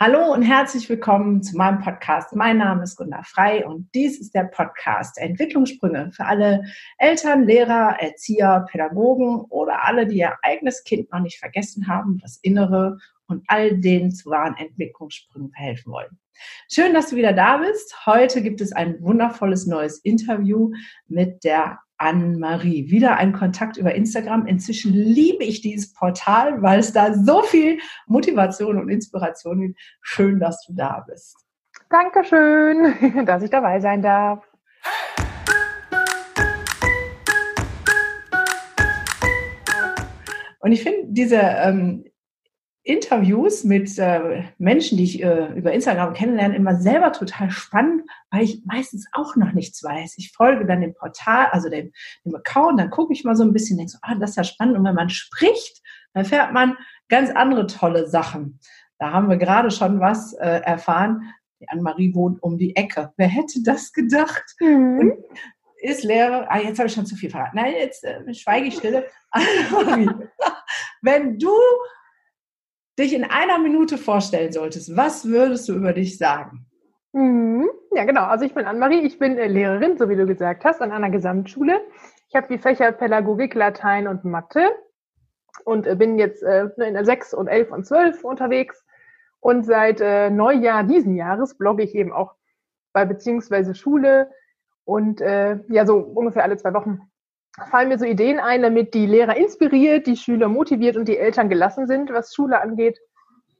Hallo und herzlich willkommen zu meinem Podcast. Mein Name ist Gunda Frei und dies ist der Podcast Entwicklungssprünge für alle Eltern, Lehrer, Erzieher, Pädagogen oder alle, die ihr eigenes Kind noch nicht vergessen haben, das Innere und all denen zu wahren Entwicklungssprüngen verhelfen wollen. Schön, dass du wieder da bist. Heute gibt es ein wundervolles neues Interview mit der Anne-Marie. Wieder ein Kontakt über Instagram. Inzwischen liebe ich dieses Portal, weil es da so viel Motivation und Inspiration gibt. Schön, dass du da bist. Dankeschön, dass ich dabei sein darf. Und ich finde diese ähm, Interviews mit äh, Menschen, die ich äh, über Instagram kennenlerne, immer selber total spannend, weil ich meistens auch noch nichts weiß. Ich folge dann dem Portal, also dem, dem Account, dann gucke ich mal so ein bisschen, denke so, ah, das ist ja spannend. Und wenn man spricht, dann fährt man ganz andere tolle Sachen. Da haben wir gerade schon was äh, erfahren. Die Anne-Marie wohnt um die Ecke. Wer hätte das gedacht? Mhm. ist Lehrer. Ah, jetzt habe ich schon zu viel verraten. Nein, jetzt äh, schweige ich stille. wenn du dich in einer Minute vorstellen solltest, was würdest du über dich sagen? Mhm. Ja, genau. Also ich bin Anne-Marie, ich bin äh, Lehrerin, so wie du gesagt hast, an einer Gesamtschule. Ich habe die Fächer Pädagogik, Latein und Mathe und äh, bin jetzt äh, in der 6 und 11 und 12 unterwegs. Und seit Neujahr diesen Jahres blogge ich eben auch bei beziehungsweise Schule und ja, so ungefähr alle zwei Wochen fallen mir so Ideen ein, damit die Lehrer inspiriert, die Schüler motiviert und die Eltern gelassen sind, was Schule angeht.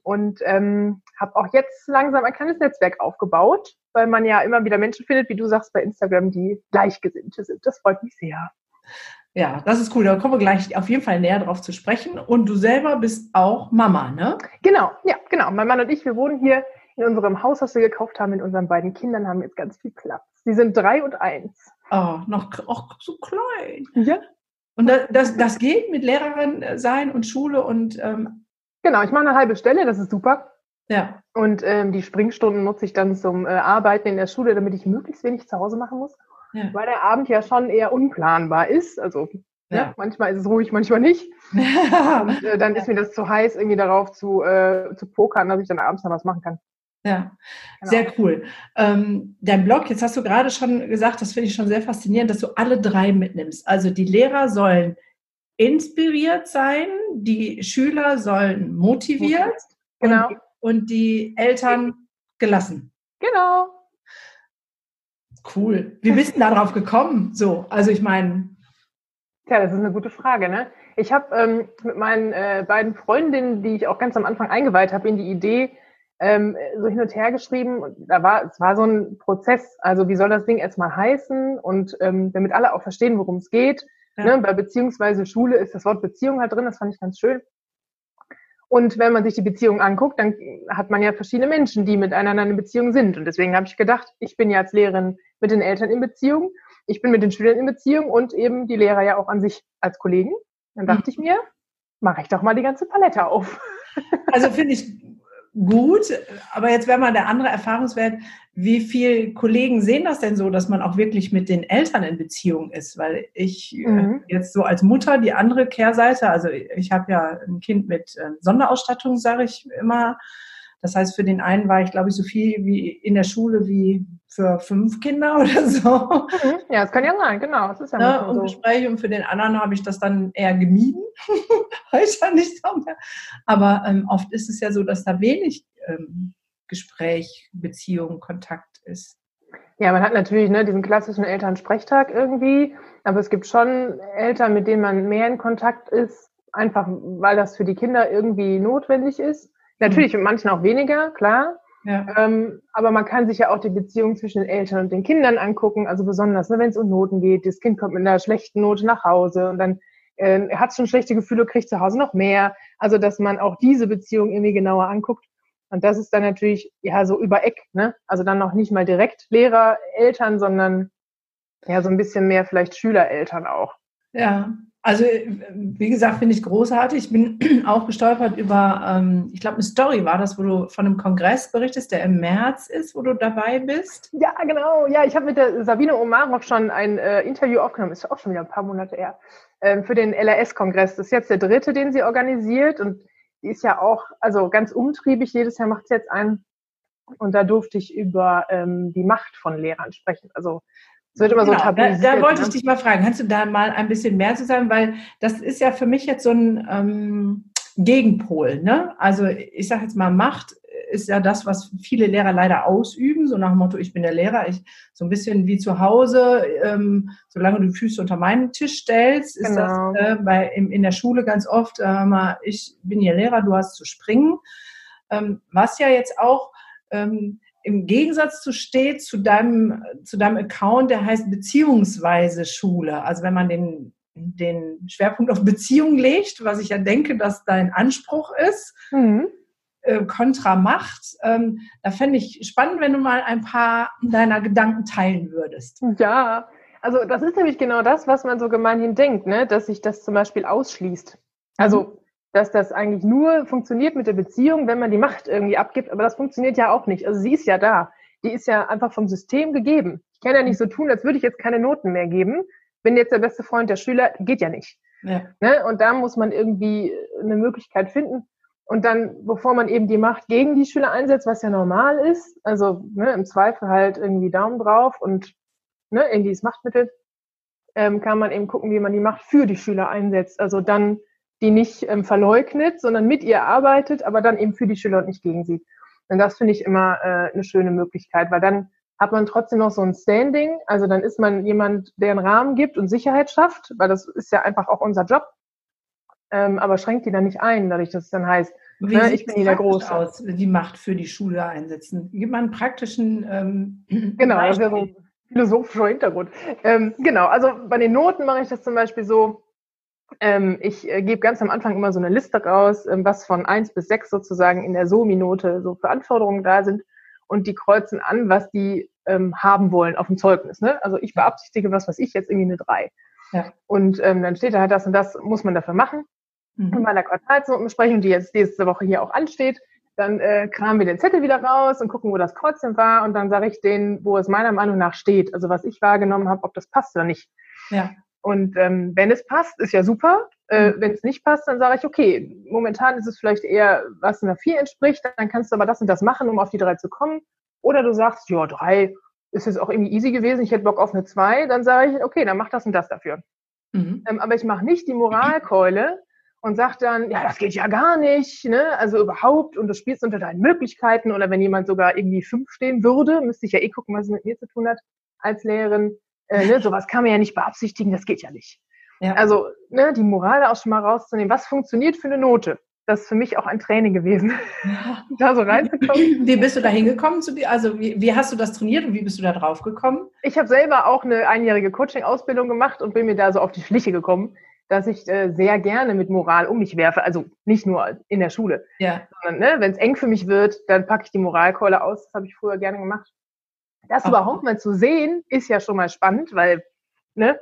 Und ähm, habe auch jetzt langsam ein kleines Netzwerk aufgebaut, weil man ja immer wieder Menschen findet, wie du sagst bei Instagram, die Gleichgesinnte sind. Das freut mich sehr. Ja, das ist cool. Da kommen wir gleich auf jeden Fall näher drauf zu sprechen. Und du selber bist auch Mama, ne? Genau, ja, genau. Mein Mann und ich, wir wohnen hier in unserem Haus, das wir gekauft haben, mit unseren beiden Kindern, haben jetzt ganz viel Platz. Sie sind drei und eins. Oh, noch auch so klein. Ja. Und das, das, das geht mit Lehrerin sein und Schule und ähm genau, ich mache eine halbe Stelle, das ist super. Ja. Und ähm, die Springstunden nutze ich dann zum äh, Arbeiten in der Schule, damit ich möglichst wenig zu Hause machen muss. Ja. Weil der Abend ja schon eher unplanbar ist. Also ne, ja. Ja, manchmal ist es ruhig, manchmal nicht. und äh, dann ist mir das zu heiß, irgendwie darauf zu, äh, zu pokern, dass ich dann abends noch was machen kann. Ja, genau. sehr cool. Ähm, dein Blog, jetzt hast du gerade schon gesagt, das finde ich schon sehr faszinierend, dass du alle drei mitnimmst. Also die Lehrer sollen inspiriert sein, die Schüler sollen motiviert genau. und, und die Eltern gelassen. Genau. Cool. Wie bist du darauf gekommen? So, also ich meine. Tja, das ist eine gute Frage, ne? Ich habe ähm, mit meinen äh, beiden Freundinnen, die ich auch ganz am Anfang eingeweiht habe, in die Idee, ähm, so hin und her geschrieben. Und da war, es war so ein Prozess. Also wie soll das Ding erstmal heißen? Und ähm, damit alle auch verstehen, worum es geht. Ja. Ne? Bei beziehungsweise Schule ist das Wort Beziehung halt drin. Das fand ich ganz schön. Und wenn man sich die Beziehung anguckt, dann hat man ja verschiedene Menschen, die miteinander in Beziehung sind. Und deswegen habe ich gedacht, ich bin ja als Lehrerin mit den Eltern in Beziehung, ich bin mit den Schülern in Beziehung und eben die Lehrer ja auch an sich als Kollegen. Dann dachte mhm. ich mir, mache ich doch mal die ganze Palette auf. Also finde ich gut, aber jetzt wäre mal der andere Erfahrungswert, wie viele Kollegen sehen das denn so, dass man auch wirklich mit den Eltern in Beziehung ist? Weil ich äh, mhm. jetzt so als Mutter die andere Kehrseite, also ich habe ja ein Kind mit äh, Sonderausstattung, sage ich immer, das heißt, für den einen war ich, glaube ich, so viel wie in der Schule wie für fünf Kinder oder so. Mhm. Ja, das kann ja sein, genau. Das ist ja ne? Und so. Und für den anderen habe ich das dann eher gemieden. Nicht so mehr. Aber ähm, oft ist es ja so, dass da wenig ähm, Gespräch, Beziehung, Kontakt ist. Ja, man hat natürlich ne, diesen klassischen Elternsprechtag irgendwie, aber es gibt schon Eltern, mit denen man mehr in Kontakt ist, einfach weil das für die Kinder irgendwie notwendig ist. Natürlich mit manchen auch weniger, klar. Ja. Ähm, aber man kann sich ja auch die Beziehung zwischen den Eltern und den Kindern angucken, also besonders, ne, wenn es um Noten geht. Das Kind kommt mit einer schlechten Note nach Hause und dann äh, hat schon schlechte Gefühle, kriegt zu Hause noch mehr. Also, dass man auch diese Beziehung irgendwie genauer anguckt. Und das ist dann natürlich, ja, so über Eck, ne? Also dann noch nicht mal direkt Lehrer, Eltern, sondern ja, so ein bisschen mehr vielleicht Schüler, Eltern auch. Ja, also, wie gesagt, finde ich großartig. Ich bin auch gestolpert über, ähm, ich glaube, eine Story war das, wo du von einem Kongress berichtest, der im März ist, wo du dabei bist. Ja, genau. Ja, ich habe mit der Sabine Omarov schon ein äh, Interview aufgenommen, ist auch schon wieder ein paar Monate her, äh, für den LRS-Kongress. Das ist jetzt der dritte, den sie organisiert. Und die ist ja auch, also ganz umtriebig, jedes Jahr macht sie jetzt einen. Und da durfte ich über ähm, die Macht von Lehrern sprechen. Also es wird immer genau, so tabuisiert. Da, da wollte ne? ich dich mal fragen, kannst du da mal ein bisschen mehr zu sagen? Weil das ist ja für mich jetzt so ein ähm, Gegenpol. Ne? Also ich sage jetzt mal, Macht ist ja das, was viele Lehrer leider ausüben, so nach dem Motto, ich bin der Lehrer, ich so ein bisschen wie zu Hause, ähm, solange du Füße unter meinen Tisch stellst, ist genau. das äh, bei, in, in der Schule ganz oft, äh, mal, ich bin hier Lehrer, du hast zu springen. Ähm, was ja jetzt auch ähm, im Gegensatz zu steht zu deinem, zu deinem Account, der heißt beziehungsweise Schule. Also wenn man den, den Schwerpunkt auf Beziehung legt, was ich ja denke, dass dein Anspruch ist, mhm. äh, kontra Macht, ähm, da fände ich spannend, wenn du mal ein paar deiner Gedanken teilen würdest. Ja, also das ist nämlich genau das, was man so gemeinhin denkt, ne? dass sich das zum Beispiel ausschließt. Also mhm dass das eigentlich nur funktioniert mit der Beziehung, wenn man die Macht irgendwie abgibt. Aber das funktioniert ja auch nicht. Also sie ist ja da. Die ist ja einfach vom System gegeben. Ich kann ja nicht so tun, als würde ich jetzt keine Noten mehr geben. Bin jetzt der beste Freund der Schüler, geht ja nicht. Ja. Ne? Und da muss man irgendwie eine Möglichkeit finden. Und dann, bevor man eben die Macht gegen die Schüler einsetzt, was ja normal ist, also ne, im Zweifel halt irgendwie Daumen drauf und ne, irgendwie das Machtmittel, ähm, kann man eben gucken, wie man die Macht für die Schüler einsetzt. Also dann die nicht ähm, verleugnet, sondern mit ihr arbeitet, aber dann eben für die Schüler und nicht gegen sie. Und das finde ich immer äh, eine schöne Möglichkeit, weil dann hat man trotzdem noch so ein Standing. Also dann ist man jemand, der einen Rahmen gibt und Sicherheit schafft, weil das ist ja einfach auch unser Job. Ähm, aber schränkt die dann nicht ein, dadurch, dass es dann heißt, Wie ne, ich bin die der Große. Aus, die Macht für die Schule einsetzen. Gibt man einen praktischen ähm, Genau, das wäre so ein philosophischer Hintergrund. Ähm, genau, also bei den Noten mache ich das zum Beispiel so, ähm, ich äh, gebe ganz am Anfang immer so eine Liste raus, ähm, was von eins bis sechs sozusagen in der SOMI-Note so für Anforderungen da sind. Und die kreuzen an, was die ähm, haben wollen auf dem Zeugnis. Ne? Also ich beabsichtige was, was ich jetzt irgendwie eine drei. Ja. Und ähm, dann steht da halt das und das muss man dafür machen. Mhm. In meiner Quartalsnotenbesprechung, die jetzt nächste Woche hier auch ansteht, dann äh, kramen wir den Zettel wieder raus und gucken, wo das Kreuzchen war. Und dann sage ich denen, wo es meiner Meinung nach steht. Also was ich wahrgenommen habe, ob das passt oder nicht. Ja. Und ähm, wenn es passt, ist ja super. Äh, mhm. wenn es nicht passt, dann sage ich, okay, momentan ist es vielleicht eher, was einer 4 entspricht, dann kannst du aber das und das machen, um auf die 3 zu kommen. Oder du sagst, ja, 3 ist jetzt auch irgendwie easy gewesen, ich hätte Bock auf eine 2, dann sage ich, okay, dann mach das und das dafür. Mhm. Ähm, aber ich mache nicht die Moralkeule und sage dann, ja, das geht ja gar nicht, ne? also überhaupt, und du spielst unter deinen Möglichkeiten. Oder wenn jemand sogar irgendwie 5 stehen würde, müsste ich ja eh gucken, was es mit mir zu tun hat als Lehrerin äh, ne, sowas kann man ja nicht beabsichtigen, das geht ja nicht. Ja. Also ne, die Moral da auch schon mal rauszunehmen, was funktioniert für eine Note? Das ist für mich auch ein Training gewesen, ja. da so reinzukommen. Wie bist du da hingekommen? Zu dir? Also wie, wie, hast du das trainiert und wie bist du da drauf gekommen? Ich habe selber auch eine einjährige Coaching-Ausbildung gemacht und bin mir da so auf die Schliche gekommen, dass ich äh, sehr gerne mit Moral um mich werfe. Also nicht nur in der Schule, ja. sondern ne, wenn es eng für mich wird, dann packe ich die Moralkeule aus. Das habe ich früher gerne gemacht. Das Ach. überhaupt mal zu sehen, ist ja schon mal spannend, weil, ne?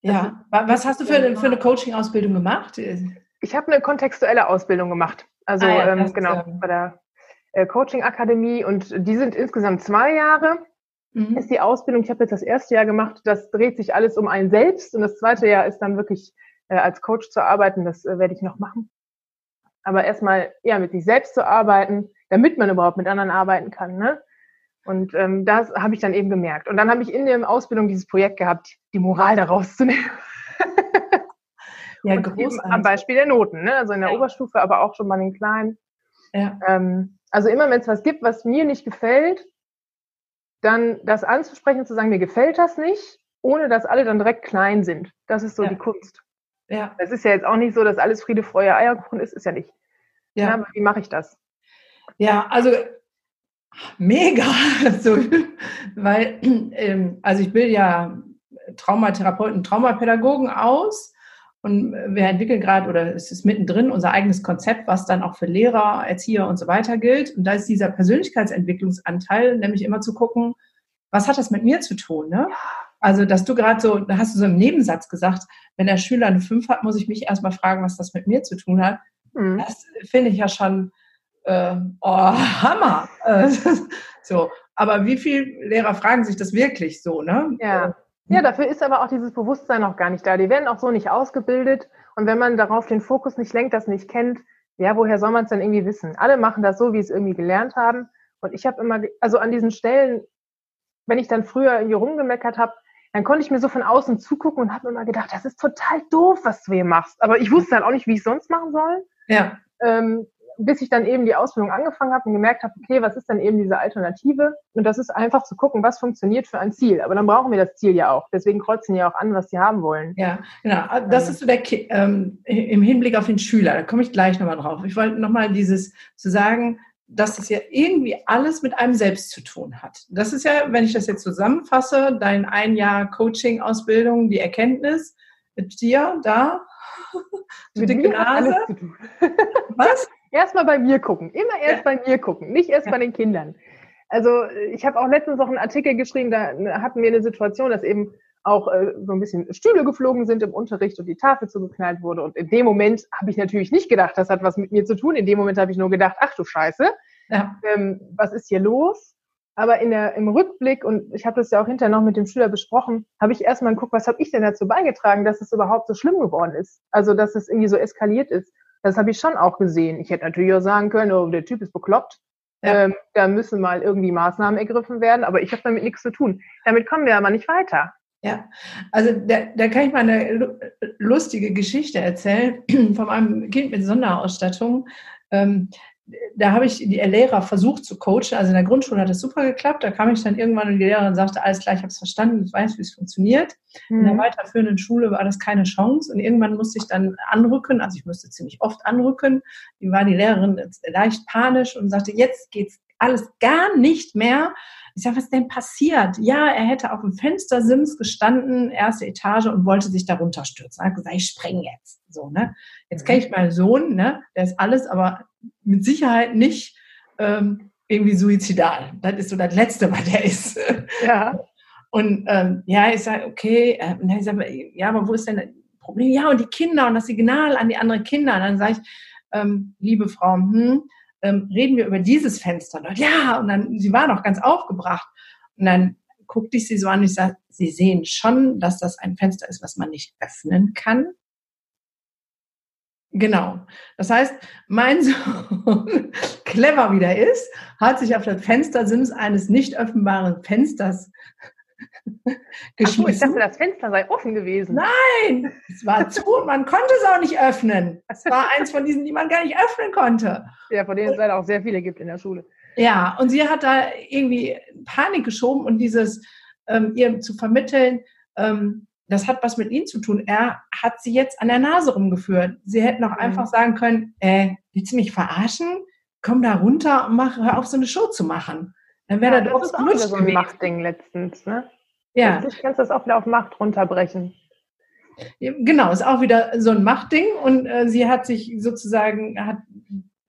Ja, was hast du für eine, für eine Coaching-Ausbildung gemacht? Ich habe eine kontextuelle Ausbildung gemacht. Also ah, ja, ähm, genau, ist, bei der äh, Coaching-Akademie und die sind insgesamt zwei Jahre. Mhm. Ist die Ausbildung, ich habe jetzt das erste Jahr gemacht, das dreht sich alles um einen selbst und das zweite Jahr ist dann wirklich äh, als Coach zu arbeiten, das äh, werde ich noch machen. Aber erstmal ja mit sich selbst zu arbeiten, damit man überhaupt mit anderen arbeiten kann. Ne? Und ähm, das habe ich dann eben gemerkt. Und dann habe ich in der Ausbildung dieses Projekt gehabt, die Moral daraus zu nehmen. ja, großartig. Am Beispiel der Noten, ne? also in der ja. Oberstufe, aber auch schon bei den Kleinen. Ja. Ähm, also immer, wenn es was gibt, was mir nicht gefällt, dann das anzusprechen und zu sagen, mir gefällt das nicht, ohne dass alle dann direkt klein sind. Das ist so ja. die Kunst. Ja. Es ist ja jetzt auch nicht so, dass alles Friede, Freude, Eierkuchen ist, ist ja nicht. Ja. aber wie mache ich das? Ja, also Mega, so, weil, ähm, also ich bilde ja Traumatherapeuten, Traumapädagogen aus und wir entwickeln gerade oder es ist mittendrin unser eigenes Konzept, was dann auch für Lehrer, Erzieher und so weiter gilt. Und da ist dieser Persönlichkeitsentwicklungsanteil, nämlich immer zu gucken, was hat das mit mir zu tun? Ne? Also, dass du gerade so, da hast du so im Nebensatz gesagt, wenn der Schüler eine 5 hat, muss ich mich erstmal fragen, was das mit mir zu tun hat. Mhm. Das finde ich ja schon äh, oh, Hammer. Äh, so, aber wie viele Lehrer fragen sich das wirklich so, ne? Ja. Ja, dafür ist aber auch dieses Bewusstsein noch gar nicht da. Die werden auch so nicht ausgebildet. Und wenn man darauf den Fokus nicht lenkt, das nicht kennt, ja, woher soll man es denn irgendwie wissen? Alle machen das so, wie es irgendwie gelernt haben. Und ich habe immer, also an diesen Stellen, wenn ich dann früher irgendwie rumgemeckert habe, dann konnte ich mir so von außen zugucken und habe mir immer gedacht, das ist total doof, was du hier machst. Aber ich wusste dann auch nicht, wie ich es sonst machen soll. Ja. Ähm, bis ich dann eben die Ausbildung angefangen habe und gemerkt habe, okay, was ist dann eben diese Alternative? Und das ist einfach zu gucken, was funktioniert für ein Ziel. Aber dann brauchen wir das Ziel ja auch. Deswegen kreuzen ja auch an, was sie haben wollen. Ja, genau. Das ist so der ähm, im Hinblick auf den Schüler. Da komme ich gleich nochmal drauf. Ich wollte nochmal dieses zu sagen, dass es ja irgendwie alles mit einem selbst zu tun hat. Das ist ja, wenn ich das jetzt zusammenfasse, dein ein Jahr Coaching-Ausbildung, die Erkenntnis mit dir da, mit der Nase. Was? Erstmal bei mir gucken. Immer erst ja. bei mir gucken, nicht erst ja. bei den Kindern. Also ich habe auch letztens noch einen Artikel geschrieben, da hatten wir eine Situation, dass eben auch äh, so ein bisschen Stühle geflogen sind im Unterricht und die Tafel zugeknallt wurde. Und in dem Moment habe ich natürlich nicht gedacht, das hat was mit mir zu tun. In dem Moment habe ich nur gedacht, ach du Scheiße, ja. ähm, was ist hier los? Aber in der, im Rückblick, und ich habe das ja auch hinterher noch mit dem Schüler besprochen, habe ich erstmal geguckt, was habe ich denn dazu beigetragen, dass es überhaupt so schlimm geworden ist. Also, dass es irgendwie so eskaliert ist. Das habe ich schon auch gesehen. Ich hätte natürlich auch sagen können, oh, der Typ ist bekloppt. Ja. Ähm, da müssen mal irgendwie Maßnahmen ergriffen werden, aber ich habe damit nichts zu tun. Damit kommen wir aber nicht weiter. Ja, also da, da kann ich mal eine lustige Geschichte erzählen von einem Kind mit Sonderausstattung. Ähm, da habe ich die Lehrer versucht zu coachen. Also in der Grundschule hat das super geklappt. Da kam ich dann irgendwann und die Lehrerin sagte, alles klar, ich habe es verstanden, ich weiß, wie es funktioniert. Mhm. In der mhm. weiterführenden Schule war das keine Chance. Und irgendwann musste ich dann anrücken. Also ich musste ziemlich oft anrücken. Die war die Lehrerin leicht panisch und sagte, jetzt geht's alles gar nicht mehr. Ich sage, was denn passiert? Ja, er hätte auf dem Fenstersims gestanden, erste Etage und wollte sich darunter stürzen. Er hat gesagt, ich spreng jetzt. So, ne? Jetzt mhm. kenne ich meinen Sohn, ne? Der ist alles, aber mit Sicherheit nicht ähm, irgendwie suizidal. Das ist so das Letzte, was der ist. Ja. Und ähm, ja, ich sage, okay, äh, ich sag, ja, aber wo ist denn das Problem? Ja, und die Kinder und das Signal an die anderen Kinder. Und dann sage ich, ähm, liebe Frau, hm, ähm, reden wir über dieses Fenster. Und ja, und dann, sie war noch ganz aufgebracht. Und dann guckte ich sie so an und ich sage, Sie sehen schon, dass das ein Fenster ist, was man nicht öffnen kann. Genau. Das heißt, mein Sohn, clever wie der ist, hat sich auf das Fenstersims eines nicht öffnbaren Fensters geschmissen. Ach, ich dachte, das Fenster sei offen gewesen. Nein, es war zu und man konnte es auch nicht öffnen. Es war eins von diesen, die man gar nicht öffnen konnte. Ja, von denen es leider auch sehr viele gibt in der Schule. Ja, und sie hat da irgendwie Panik geschoben und dieses ähm, ihr zu vermitteln, ähm, das hat was mit ihnen zu tun. Er hat sie jetzt an der Nase rumgeführt. Sie hätten auch mhm. einfach sagen können, äh, willst du mich verarschen? Komm da runter und mach, hör auf, so eine Show zu machen. Dann wäre ja, da das ist auch so ein Machtding letztens, ne? Ja. Du kannst das auch wieder auf Macht runterbrechen. Genau, ist auch wieder so ein Machtding und äh, sie hat sich sozusagen, hat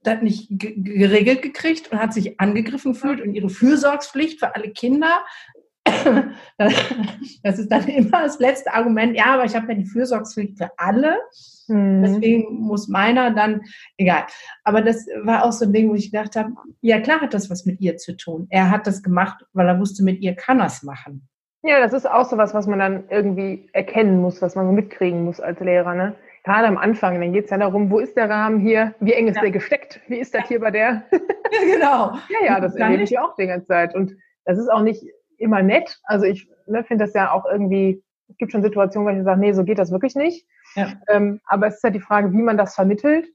das nicht geregelt gekriegt und hat sich angegriffen gefühlt und ihre Fürsorgspflicht für alle Kinder. das ist dann immer das letzte Argument. Ja, aber ich habe ja die Fürsorgspflicht für alle. Mhm. Deswegen muss meiner dann, egal. Aber das war auch so ein Ding, wo ich gedacht habe, ja klar hat das was mit ihr zu tun. Er hat das gemacht, weil er wusste, mit ihr kann er es machen. Ja, das ist auch so was, was man dann irgendwie erkennen muss, was man so mitkriegen muss als Lehrer. Ne? Gerade am Anfang, dann geht es ja darum, wo ist der Rahmen hier, wie eng ist ja. der gesteckt, wie ist das hier bei der? Ja, genau. ja, ja, das erlebe ich ja auch die ganze Zeit. Und das ist auch nicht immer nett. Also ich ne, finde das ja auch irgendwie, es gibt schon Situationen, wo ich sage, nee, so geht das wirklich nicht. Ja. Ähm, aber es ist ja die Frage, wie man das vermittelt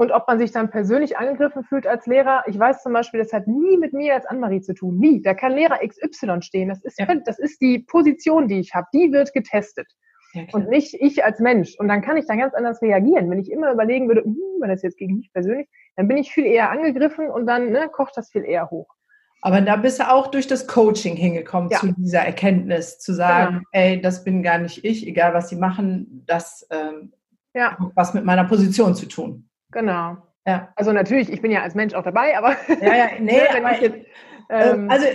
und ob man sich dann persönlich angegriffen fühlt als Lehrer. Ich weiß zum Beispiel, das hat nie mit mir als Annemarie zu tun. Nie. Da kann Lehrer XY stehen. Das ist, ja. das ist die Position, die ich habe. Die wird getestet. Ja, und nicht ich als Mensch. Und dann kann ich dann ganz anders reagieren. Wenn ich immer überlegen würde, hm, wenn das jetzt gegen mich persönlich, dann bin ich viel eher angegriffen und dann ne, kocht das viel eher hoch. Aber da bist du auch durch das Coaching hingekommen ja. zu dieser Erkenntnis, zu sagen, genau. ey, das bin gar nicht ich, egal was sie machen, das ähm, ja. hat was mit meiner Position zu tun. Genau. Ja. Also natürlich, ich bin ja als Mensch auch dabei, aber ja, ja, nee, ne, wenn ich jetzt, ähm, ähm also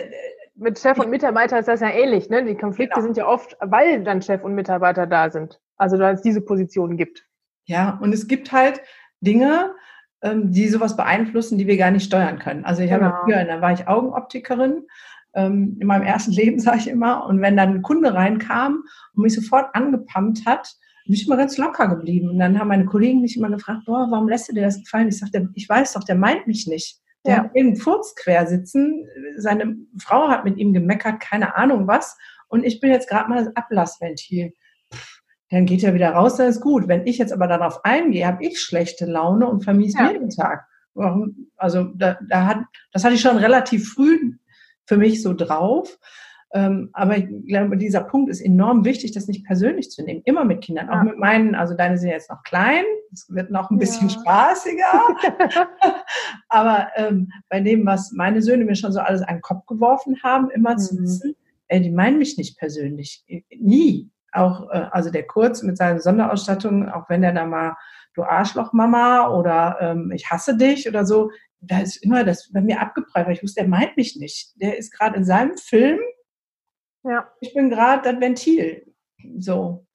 mit Chef und Mitarbeiter ist das ja ähnlich, ne? Die Konflikte genau. sind ja oft, weil dann Chef und Mitarbeiter da sind. Also weil es diese Positionen gibt. Ja, und es gibt halt Dinge, ähm, die sowas beeinflussen, die wir gar nicht steuern können. Also ich genau. habe früher, da war ich Augenoptikerin. Ähm, in meinem ersten Leben, sage ich immer. Und wenn dann ein Kunde reinkam und mich sofort angepumpt hat, bin ich immer ganz locker geblieben. Und dann haben meine Kollegen mich immer gefragt, boah, warum lässt du dir das gefallen? Ich sagte, ich weiß doch, der meint mich nicht. Der ja. hat irgendeinen Furz quer sitzen. Seine Frau hat mit ihm gemeckert, keine Ahnung was. Und ich bin jetzt gerade mal das Ablassventil. Pff, dann geht er wieder raus, dann ist gut. Wenn ich jetzt aber darauf eingehe, habe ich schlechte Laune und vermiese ja. mir den Tag. Also da, da hat, das hatte ich schon relativ früh für mich so drauf. Ähm, aber ich glaube, dieser Punkt ist enorm wichtig, das nicht persönlich zu nehmen. Immer mit Kindern, auch mit meinen, also deine sind jetzt noch klein, es wird noch ein bisschen ja. spaßiger. aber ähm, bei dem, was meine Söhne mir schon so alles an den Kopf geworfen haben, immer mhm. zu wissen, ey, die meinen mich nicht persönlich. Nie. Auch, äh, also der Kurz mit seiner Sonderausstattung, auch wenn der da mal, du Arschloch-Mama oder ähm, ich hasse dich oder so, da ist immer das bei mir abgeprallt, weil ich wusste, der meint mich nicht. Der ist gerade in seinem Film ja. Ich bin gerade das Ventil. So.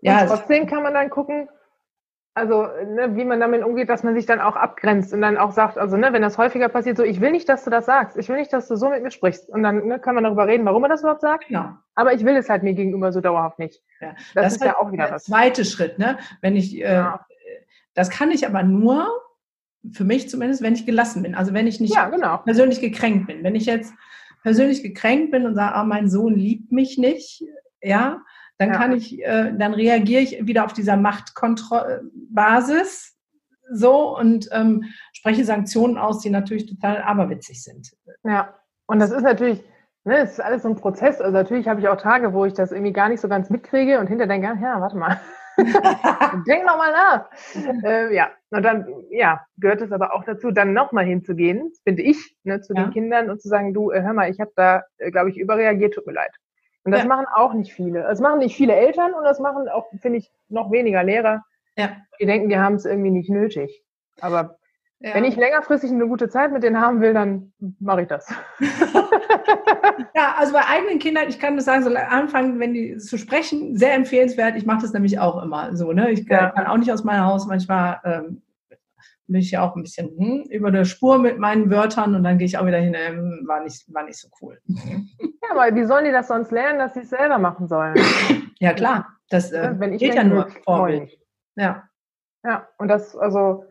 Ja, und trotzdem kann man dann gucken, also ne, wie man damit umgeht, dass man sich dann auch abgrenzt und dann auch sagt, also ne, wenn das häufiger passiert, so ich will nicht, dass du das sagst, ich will nicht, dass du so mit mir sprichst und dann ne, kann man darüber reden, warum man das überhaupt sagt. Genau. Aber ich will es halt mir gegenüber so dauerhaft nicht. Ja. Das, das, ist halt ja auch wieder der was. Zweite Schritt, ne? Wenn ich, äh, ja. das kann ich aber nur für mich zumindest, wenn ich gelassen bin. Also wenn ich nicht ja, genau. persönlich gekränkt bin. Wenn ich jetzt persönlich gekränkt bin und sage, ah, mein Sohn liebt mich nicht, ja, dann ja. kann ich, äh, dann reagiere ich wieder auf dieser Machtbasis so und ähm, spreche Sanktionen aus, die natürlich total aberwitzig sind. Ja, und das ist natürlich, ne, es ist alles so ein Prozess. Also natürlich habe ich auch Tage, wo ich das irgendwie gar nicht so ganz mitkriege und hinter denke, ja, warte mal. Denk nochmal nach. äh, ja, und dann ja, gehört es aber auch dazu, dann nochmal hinzugehen, finde ich, ne, zu ja. den Kindern und zu sagen, du, äh, hör mal, ich habe da, äh, glaube ich, überreagiert, tut mir leid. Und das ja. machen auch nicht viele. Das machen nicht viele Eltern und das machen auch, finde ich, noch weniger Lehrer. Ja. Die denken, die haben es irgendwie nicht nötig. Aber ja. Wenn ich längerfristig eine gute Zeit mit denen haben will, dann mache ich das. ja, also bei eigenen Kindern, ich kann das sagen, so anfangen, wenn die zu sprechen, sehr empfehlenswert. Ich mache das nämlich auch immer so. Ne? Ich ja. kann auch nicht aus meinem Haus. Manchmal ähm, bin ich ja auch ein bisschen hm, über der Spur mit meinen Wörtern und dann gehe ich auch wieder hin, ähm, war, nicht, war nicht so cool. Ja, weil wie sollen die das sonst lernen, dass sie es selber machen sollen? Ja, klar. Das äh, wenn ich geht ja nur Vorbild. Ja. Ja, und das, also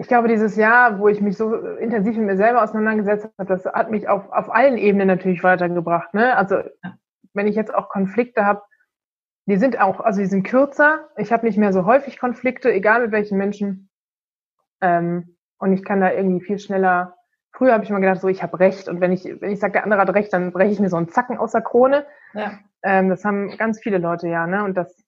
ich glaube, dieses Jahr, wo ich mich so intensiv mit mir selber auseinandergesetzt habe, das hat mich auf, auf allen Ebenen natürlich weitergebracht. Ne? Also wenn ich jetzt auch Konflikte habe, die sind auch, also die sind kürzer. Ich habe nicht mehr so häufig Konflikte, egal mit welchen Menschen. Ähm, und ich kann da irgendwie viel schneller. Früher habe ich mal gedacht, so ich habe Recht. Und wenn ich, wenn ich sage, der andere hat Recht, dann breche ich mir so einen Zacken aus der Krone. Ja. Ähm, das haben ganz viele Leute ja, ne? Und das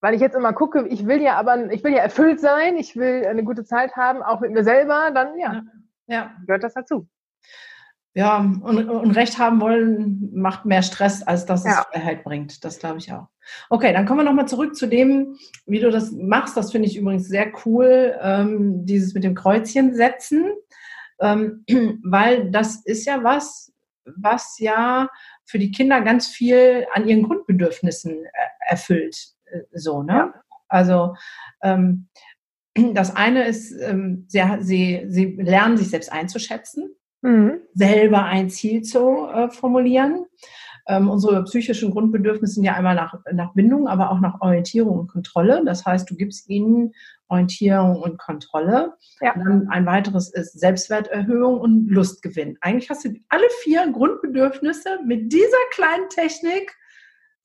weil ich jetzt immer gucke, ich will ja aber, ich will ja erfüllt sein, ich will eine gute Zeit haben, auch mit mir selber, dann ja, ja. gehört das dazu. Ja, und, und Recht haben wollen macht mehr Stress, als dass es ja. Freiheit bringt. Das glaube ich auch. Okay, dann kommen wir nochmal zurück zu dem, wie du das machst. Das finde ich übrigens sehr cool, ähm, dieses mit dem Kreuzchen setzen, ähm, weil das ist ja was, was ja für die Kinder ganz viel an ihren Grundbedürfnissen äh, erfüllt. Äh, so, ne? Ja. Also ähm, das eine ist, ähm, sie, sie, sie lernen sich selbst einzuschätzen, mhm. selber ein Ziel zu äh, formulieren. Ähm, unsere psychischen Grundbedürfnisse sind ja einmal nach, nach Bindung, aber auch nach Orientierung und Kontrolle. Das heißt, du gibst ihnen Orientierung und Kontrolle. Ja. dann ein weiteres ist Selbstwerterhöhung und Lustgewinn. Eigentlich hast du alle vier Grundbedürfnisse mit dieser kleinen Technik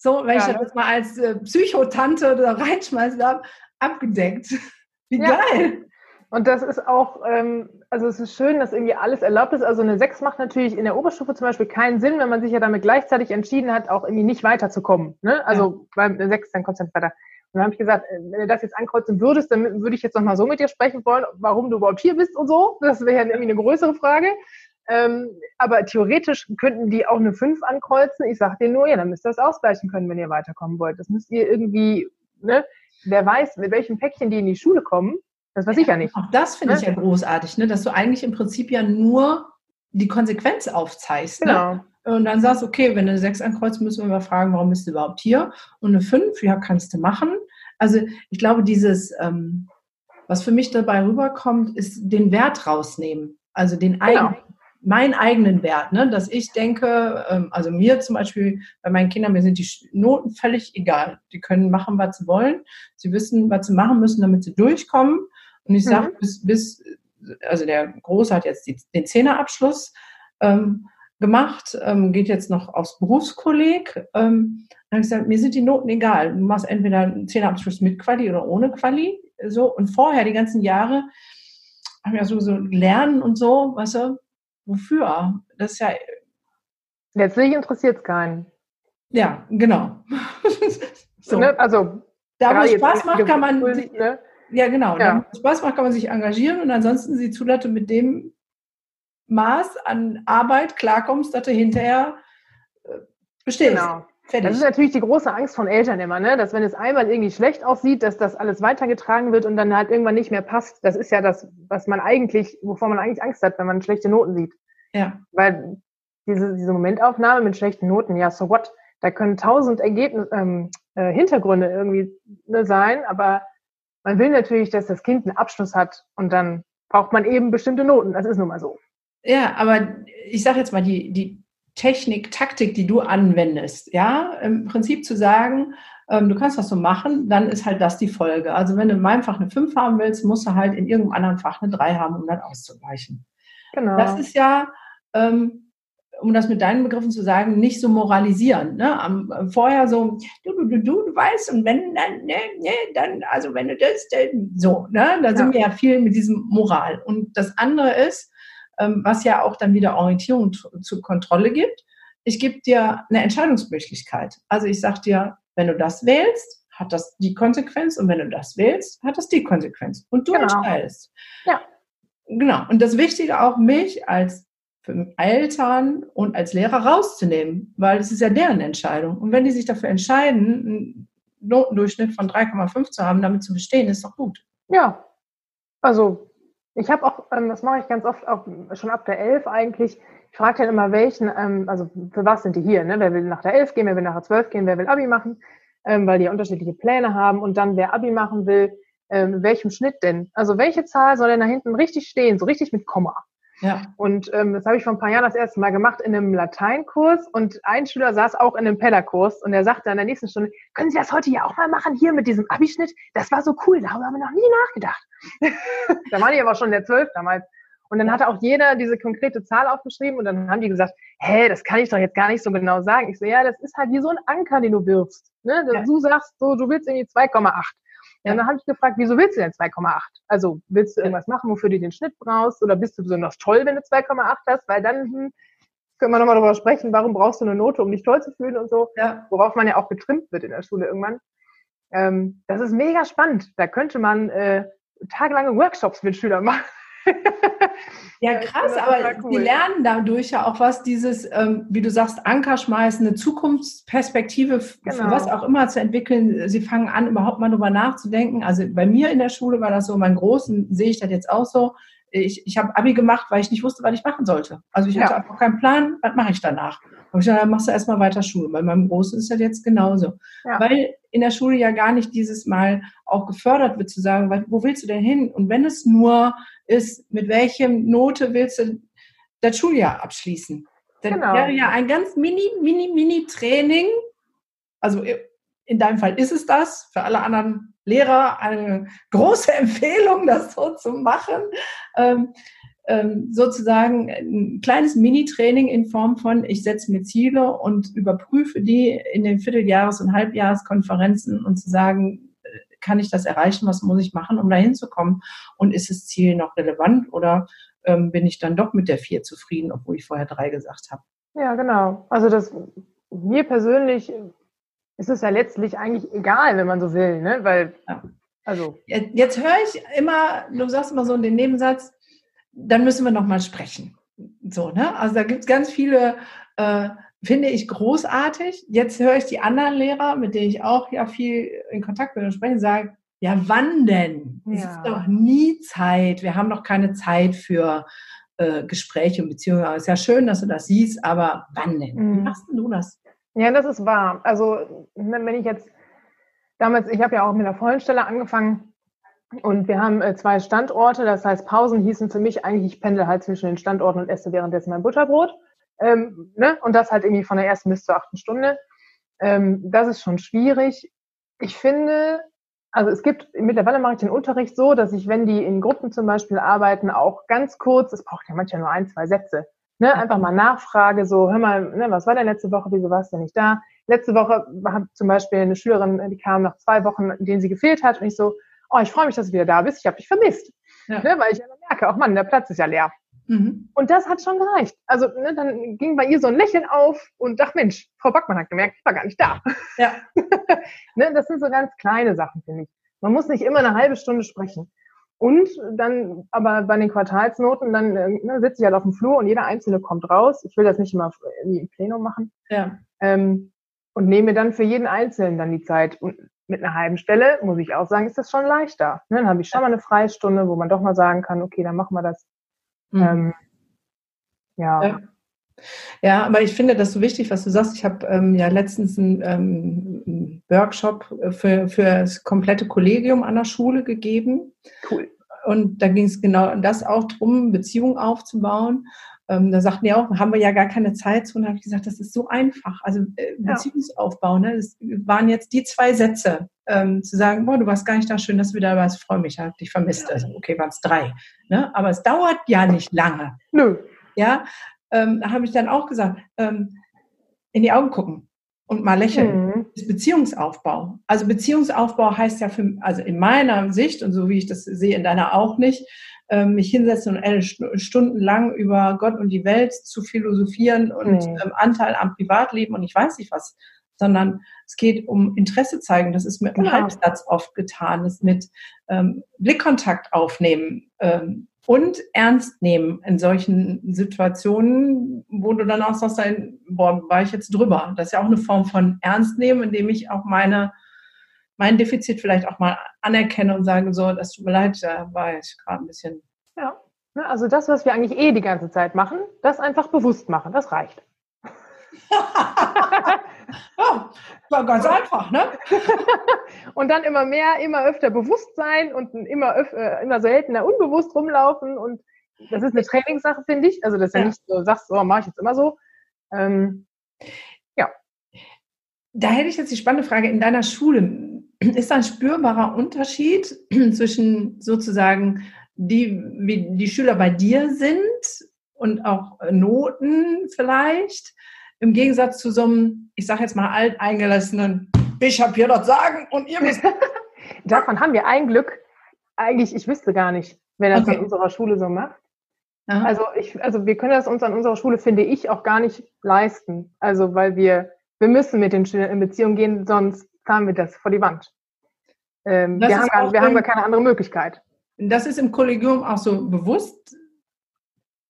so, wenn ja, ich das jetzt mal als äh, Psychotante da reinschmeißen darf, abgedeckt. Wie ja. geil! Und das ist auch, ähm, also es ist schön, dass irgendwie alles erlaubt ist. Also eine 6 macht natürlich in der Oberstufe zum Beispiel keinen Sinn, wenn man sich ja damit gleichzeitig entschieden hat, auch irgendwie nicht weiterzukommen. Ne? Also ja. bei 6, dann kommt es ja nicht weiter. Und dann habe ich gesagt, äh, wenn du das jetzt ankreuzen würdest, dann würde ich jetzt nochmal so mit dir sprechen wollen, warum du überhaupt hier bist und so. Das wäre ja irgendwie eine größere Frage. Ähm, aber theoretisch könnten die auch eine 5 ankreuzen. Ich sage denen nur, ja, dann müsst ihr das ausgleichen können, wenn ihr weiterkommen wollt. Das müsst ihr irgendwie, ne? Wer weiß, mit welchem Päckchen die in die Schule kommen, das weiß ich ja nicht. Auch das finde ne? ich ja großartig, ne? dass du eigentlich im Prinzip ja nur die Konsequenz aufzeigst. Ne? Genau. Ne? Und dann sagst okay, wenn du eine 6 ankreuzt, müssen wir mal fragen, warum bist du überhaupt hier? Und eine 5, ja, kannst du machen. Also ich glaube, dieses, ähm, was für mich dabei rüberkommt, ist den Wert rausnehmen. Also den genau. Meinen eigenen Wert, ne? dass ich denke, ähm, also mir zum Beispiel, bei meinen Kindern, mir sind die Noten völlig egal. Die können machen, was sie wollen. Sie wissen, was sie machen müssen, damit sie durchkommen. Und ich sage, mhm. bis, bis, also der Große hat jetzt die, den Zehnerabschluss ähm, gemacht, ähm, geht jetzt noch aufs Berufskolleg. Ähm, dann habe ich gesagt, mir sind die Noten egal. Du machst entweder einen Zehnerabschluss mit Quali oder ohne Quali. So, und vorher, die ganzen Jahre, haben ja so, so lernen und so, weißt du, wofür? Das ist ja. Letztlich interessiert es keinen. Ja, genau. so. Ne? Also, da wo es Spaß macht, kann man. Ne? Ja, genau. Ja. Da, Spaß macht, kann man sich engagieren und ansonsten sieh zu, dass du mit dem Maß an Arbeit klarkommst, dass du hinterher äh, bestehst. Genau. Fertig. Das ist natürlich die große Angst von Eltern immer, ne? dass wenn es einmal irgendwie schlecht aussieht, dass das alles weitergetragen wird und dann halt irgendwann nicht mehr passt. Das ist ja das, was man eigentlich, wovor man eigentlich Angst hat, wenn man schlechte Noten sieht. Ja. Weil diese, diese Momentaufnahme mit schlechten Noten, ja, so what? Da können tausend Ergebnisse, ähm, äh, Hintergründe irgendwie ne, sein, aber man will natürlich, dass das Kind einen Abschluss hat und dann braucht man eben bestimmte Noten. Das ist nun mal so. Ja, aber ich sage jetzt mal, die, die Technik, Taktik, die du anwendest, ja, im Prinzip zu sagen, ähm, du kannst das so machen, dann ist halt das die Folge. Also wenn du in meinem Fach eine 5 haben willst, musst du halt in irgendeinem anderen Fach eine 3 haben, um das auszugleichen. Genau. Das ist ja, ähm, um das mit deinen Begriffen zu sagen, nicht so moralisieren. Ne? Am, äh, vorher so, du, du, du, du, du weißt, und wenn, dann, ne, ne, dann, also wenn du das, dann, so, ne? Da sind wir ja viel mit diesem Moral. Und das andere ist, was ja auch dann wieder Orientierung zur Kontrolle gibt. Ich gebe dir eine Entscheidungsmöglichkeit. Also ich sage dir, wenn du das wählst, hat das die Konsequenz und wenn du das wählst, hat das die Konsequenz. Und du genau. entscheidest. Ja. Genau. Und das Wichtige auch, mich als Eltern und als Lehrer rauszunehmen, weil es ist ja deren Entscheidung. Und wenn die sich dafür entscheiden, einen Notendurchschnitt von 3,5 zu haben, damit zu bestehen, ist doch gut. Ja, also ich habe auch, ähm, das mache ich ganz oft, auch schon ab der 11 eigentlich. Ich frage dann immer, welchen, ähm, also für was sind die hier? Ne? Wer will nach der 11 gehen, wer will nach der 12 gehen, wer will Abi machen, ähm, weil die ja unterschiedliche Pläne haben. Und dann, wer Abi machen will, ähm, welchem Schnitt denn? Also welche Zahl soll denn da hinten richtig stehen, so richtig mit Komma? Ja. Und ähm, das habe ich vor ein paar Jahren das erste Mal gemacht in einem Lateinkurs und ein Schüler saß auch in einem Pellerkurs und er sagte an der nächsten Stunde, können Sie das heute ja auch mal machen hier mit diesem Abischnitt? Das war so cool, darüber haben wir noch nie nachgedacht. da war ich aber schon der Zwölf damals. Und dann hatte auch jeder diese konkrete Zahl aufgeschrieben und dann haben die gesagt, hä, das kann ich doch jetzt gar nicht so genau sagen. Ich so, ja, das ist halt wie so ein Anker, den du wirfst. Ne? Ja. Du sagst so, du willst irgendwie 2,8. Ja, und dann habe ich gefragt, wieso willst du denn 2,8? Also willst du irgendwas machen, wofür du den Schnitt brauchst? Oder bist du besonders toll, wenn du 2,8 hast? Weil dann hm, können wir nochmal darüber sprechen, warum brauchst du eine Note, um dich toll zu fühlen und so. Ja. Worauf man ja auch getrimmt wird in der Schule irgendwann. Ähm, das ist mega spannend. Da könnte man äh, tagelange Workshops mit Schülern machen. Ja, krass, aber cool. die lernen dadurch ja auch was, dieses, ähm, wie du sagst, Anker schmeißen, eine Zukunftsperspektive genau. für was auch immer zu entwickeln. Sie fangen an, überhaupt mal drüber nachzudenken. Also bei mir in der Schule war das so, meinen Großen sehe ich das jetzt auch so. Ich, ich habe Abi gemacht, weil ich nicht wusste, was ich machen sollte. Also ich hatte ja. einfach keinen Plan, was mache ich danach. Und ich dachte, dann machst du erstmal weiter Schule. Bei meinem Großen ist das jetzt genauso. Ja. Weil in der Schule ja gar nicht dieses Mal auch gefördert wird, zu sagen, wo willst du denn hin? Und wenn es nur ist, mit welchem Note willst du das Schuljahr abschließen? Dann genau. wäre ja ein ganz mini, mini, mini Training. Also in deinem Fall ist es das. Für alle anderen Lehrer eine große Empfehlung, das so zu machen. Ähm, ähm, sozusagen ein kleines Mini-Training in Form von, ich setze mir Ziele und überprüfe die in den Vierteljahres- und Halbjahreskonferenzen und zu sagen, äh, kann ich das erreichen, was muss ich machen, um da hinzukommen und ist das Ziel noch relevant oder ähm, bin ich dann doch mit der vier zufrieden, obwohl ich vorher drei gesagt habe. Ja, genau. Also das mir persönlich ist es ja letztlich eigentlich egal, wenn man so will, ne? Weil ja. also jetzt höre ich immer, du sagst immer so in den Nebensatz, dann müssen wir noch mal sprechen. So, ne? Also da gibt es ganz viele, äh, finde ich großartig. Jetzt höre ich die anderen Lehrer, mit denen ich auch ja viel in Kontakt bin und sprechen, sagen, ja, wann denn? Ja. Es ist doch nie Zeit. Wir haben doch keine Zeit für äh, Gespräche und Beziehungen. Es ist ja schön, dass du das siehst, aber wann denn? Mhm. Wie machst du das? Ja, das ist wahr. Also, wenn ich jetzt damals, ich habe ja auch mit der vollen Stelle angefangen, Und wir haben äh, zwei Standorte, das heißt, Pausen hießen für mich eigentlich, ich pendel halt zwischen den Standorten und esse währenddessen mein Butterbrot. Ähm, ne? Und das halt irgendwie von der ersten bis zur achten Stunde. Ähm, das ist schon schwierig. Ich finde, also es gibt, mittlerweile mache ich den Unterricht so, dass ich, wenn die in Gruppen zum Beispiel arbeiten, auch ganz kurz, es braucht ja manchmal nur ein, zwei Sätze, ne, einfach mal nachfrage, so, hör mal, ne, was war denn letzte Woche, wieso warst du nicht da? Letzte Woche hat zum Beispiel eine Schülerin, die kam nach zwei Wochen, in denen sie gefehlt hat, und ich so, oh, ich freue mich, dass du wieder da bist, ich habe dich vermisst. Ja. Ne, weil ich ja merke, auch Mann, der Platz ist ja leer. Mhm. Und das hat schon gereicht. Also ne, dann ging bei ihr so ein Lächeln auf und dachte, Mensch, Frau Backmann hat gemerkt, ich war gar nicht da. Ja. ne, das sind so ganz kleine Sachen, finde ich. Man muss nicht immer eine halbe Stunde sprechen. Und dann, aber bei den Quartalsnoten, dann äh, ne, sitze ich halt auf dem Flur und jeder Einzelne kommt raus. Ich will das nicht immer irgendwie im Plenum machen. Ja. Ähm, und nehme dann für jeden Einzelnen dann die Zeit. Und mit einer halben Stelle, muss ich auch sagen, ist das schon leichter. Ne? Dann habe ich schon mal eine Freistunde, wo man doch mal sagen kann, okay, dann machen wir das. Mhm. Ähm, ja. ja. Ja, aber ich finde das so wichtig, was du sagst. Ich habe ähm, ja letztens einen ähm, Workshop für, für das komplette Kollegium an der Schule gegeben. Cool. Und da ging es genau das auch drum, Beziehungen aufzubauen. Ähm, da sagten die auch, haben wir ja gar keine Zeit zu. Und da habe ich gesagt, das ist so einfach. Also äh, Beziehungsaufbau, ne? das waren jetzt die zwei Sätze. Ähm, zu sagen, boah, du warst gar nicht da, schön, dass du wieder warst, freue mich, habe dich vermisst. Also, okay, waren es drei. Ne? Aber es dauert ja nicht lange. Nö. Ja, ähm, habe ich dann auch gesagt, ähm, in die Augen gucken und mal lächeln. Mhm. Das ist Beziehungsaufbau. Also Beziehungsaufbau heißt ja für, also in meiner Sicht und so wie ich das sehe, in deiner auch nicht, ähm, mich hinsetzen und eine Stunden lang über Gott und die Welt zu philosophieren und mhm. ähm, Anteil am Privatleben und ich weiß nicht was, sondern es geht um Interesse zeigen. Das ist mit einem genau. Halbsatz oft getan, das ist mit ähm, Blickkontakt aufnehmen ähm, und ernst nehmen in solchen Situationen, wo du dann auch sagst, boah, war ich jetzt drüber. Das ist ja auch eine Form von ernst nehmen, indem ich auch meine mein Defizit vielleicht auch mal anerkenne und sage so, das tut mir leid, da war ich gerade ein bisschen. Ja, also das, was wir eigentlich eh die ganze Zeit machen, das einfach bewusst machen, das reicht. ja, war ganz einfach, ne? und dann immer mehr, immer öfter bewusst sein und immer, öf äh, immer seltener unbewusst rumlaufen und das ist eine Trainingssache, finde ich. Also, dass du ja. nicht so sagst, so mache ich jetzt immer so. Ähm, ja. Da hätte ich jetzt die spannende Frage in deiner Schule ist ein spürbarer Unterschied zwischen sozusagen die, wie die Schüler bei dir sind und auch Noten vielleicht, im Gegensatz zu so einem, ich sage jetzt mal, alteingelassenen, ich habe hier das Sagen und ihr müsst. Davon haben wir ein Glück. Eigentlich, ich wüsste gar nicht, wer das okay. in unserer Schule so macht. Also, ich, also wir können das uns an unserer Schule, finde ich, auch gar nicht leisten. Also weil wir, wir müssen mit den Schülern in Beziehung gehen, sonst fahren wir das vor die Wand. Ähm, wir haben, gar, wir haben gar keine andere Möglichkeit. Das ist im Kollegium auch so bewusst?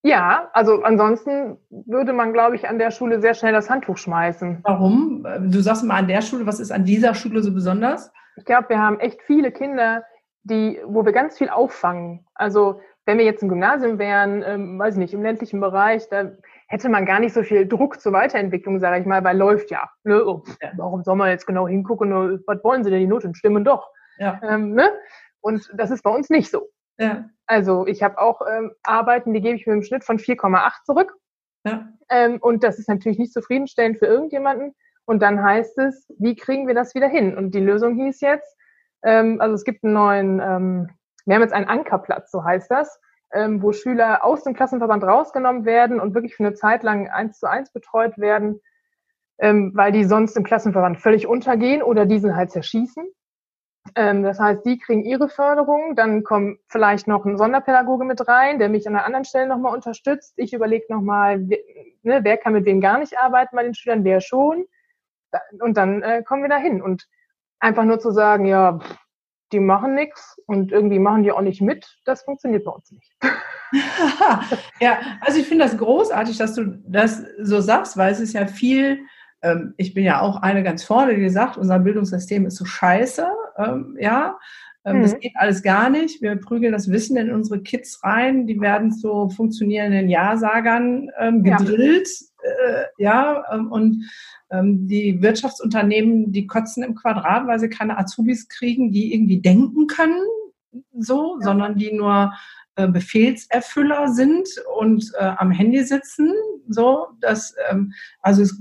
Ja, also ansonsten würde man, glaube ich, an der Schule sehr schnell das Handtuch schmeißen. Warum? Du sagst mal an der Schule, was ist an dieser Schule so besonders? Ich glaube, wir haben echt viele Kinder, die, wo wir ganz viel auffangen. Also wenn wir jetzt im Gymnasium wären, ähm, weiß ich nicht, im ländlichen Bereich, da hätte man gar nicht so viel Druck zur Weiterentwicklung, sage ich mal, weil läuft ja. Ne? Oh, warum soll man jetzt genau hingucken? Was wollen Sie denn? Die Noten stimmen doch. Ja. Ähm, ne? Und das ist bei uns nicht so. Ja. Also ich habe auch ähm, Arbeiten, die gebe ich mir im Schnitt von 4,8 zurück. Ja. Ähm, und das ist natürlich nicht zufriedenstellend für irgendjemanden. Und dann heißt es, wie kriegen wir das wieder hin? Und die Lösung hieß jetzt, ähm, also es gibt einen neuen, ähm, wir haben jetzt einen Ankerplatz, so heißt das ähm, wo Schüler aus dem Klassenverband rausgenommen werden und wirklich für eine Zeit lang eins zu eins betreut werden, ähm, weil die sonst im Klassenverband völlig untergehen oder diesen halt zerschießen. Ähm, das heißt, die kriegen ihre Förderung, dann kommt vielleicht noch ein Sonderpädagoge mit rein, der mich an einer anderen Stelle nochmal unterstützt. Ich überlege nochmal, ne, wer kann mit wem gar nicht arbeiten bei den Schülern, wer schon. Und dann äh, kommen wir da hin. Und einfach nur zu sagen, ja, die machen nichts und irgendwie machen die auch nicht mit, das funktioniert bei uns nicht. ja, also ich finde das großartig, dass du das so sagst, weil es ist ja viel, ähm, ich bin ja auch eine ganz vorne, die sagt, unser Bildungssystem ist so scheiße, ähm, ja, ähm, das geht alles gar nicht. Wir prügeln das Wissen in unsere Kids rein, die werden zu funktionierenden Ja-Sagern ähm, gedrillt, ja, äh, ja ähm, und ähm, die Wirtschaftsunternehmen, die kotzen im Quadrat, weil sie keine Azubis kriegen, die irgendwie denken können. so, ja. sondern die nur äh, Befehlserfüller sind und äh, am Handy sitzen. So, das, ähm, also es,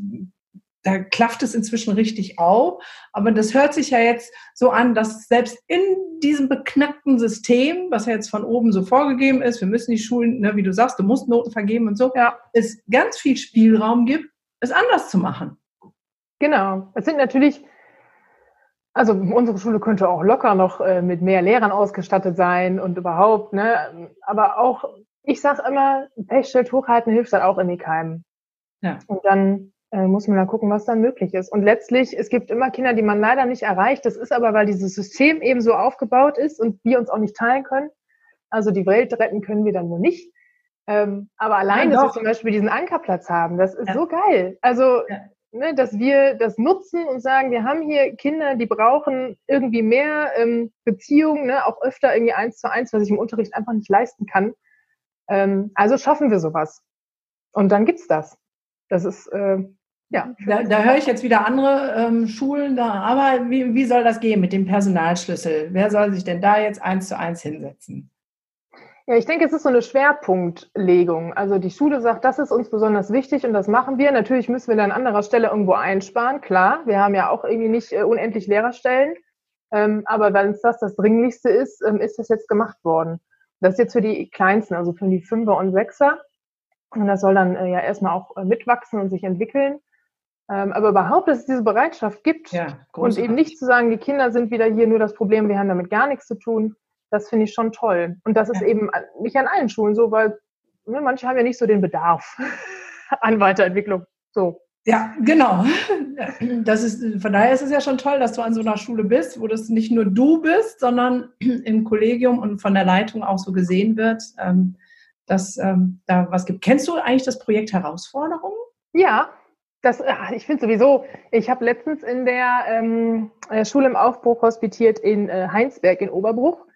da klafft es inzwischen richtig auf. Aber das hört sich ja jetzt so an, dass selbst in diesem beknackten System, was ja jetzt von oben so vorgegeben ist, wir müssen die Schulen, ne, wie du sagst, du musst Noten vergeben und so, ja. es ganz viel Spielraum gibt, es anders zu machen. Genau. Es sind natürlich also unsere Schule könnte auch locker noch äh, mit mehr Lehrern ausgestattet sein und überhaupt, ne? Aber auch, ich sage immer, Pechschild hochhalten hilft dann auch in die Keimen. Ja. Und dann äh, muss man dann gucken, was dann möglich ist. Und letztlich, es gibt immer Kinder, die man leider nicht erreicht. Das ist aber, weil dieses System eben so aufgebaut ist und wir uns auch nicht teilen können. Also die Welt retten können wir dann wohl nicht. Ähm, aber allein, ja, dass wir zum Beispiel diesen Ankerplatz haben, das ist ja. so geil. Also ja ne, dass wir das nutzen und sagen, wir haben hier Kinder, die brauchen irgendwie mehr ähm, Beziehungen, ne, auch öfter irgendwie eins zu eins, was ich im Unterricht einfach nicht leisten kann. Ähm, also schaffen wir sowas. Und dann gibt's das. Das ist äh, ja. Da, da höre ich jetzt wieder andere ähm, Schulen da, aber wie, wie soll das gehen mit dem Personalschlüssel? Wer soll sich denn da jetzt eins zu eins hinsetzen? Ja, ich denke, es ist so eine Schwerpunktlegung. Also die Schule sagt, das ist uns besonders wichtig und das machen wir. Natürlich müssen wir dann an anderer Stelle irgendwo einsparen, klar. Wir haben ja auch irgendwie nicht äh, unendlich Lehrerstellen. Ähm, aber wenn es das das Dringlichste ist, ähm, ist das jetzt gemacht worden. Das ist jetzt für die Kleinsten, also für die Fünfer und Sechser. Und das soll dann äh, ja erstmal auch äh, mitwachsen und sich entwickeln. Ähm, aber überhaupt, dass es diese Bereitschaft gibt ja, und eben nicht zu sagen, die Kinder sind wieder hier nur das Problem, wir haben damit gar nichts zu tun, das finde ich schon toll. Und das ist ja. eben nicht an allen Schulen so, weil ne, manche haben ja nicht so den Bedarf an Weiterentwicklung. So. Ja, genau. Das ist, von daher ist es ja schon toll, dass du an so einer Schule bist, wo das nicht nur du bist, sondern im Kollegium und von der Leitung auch so gesehen wird, ähm, dass ähm, da was gibt. Kennst du eigentlich das Projekt Herausforderungen? Ja, das, ich finde sowieso, ich habe letztens in der ähm, äh, Schule im Aufbruch hospitiert in äh, Heinsberg in Oberbruch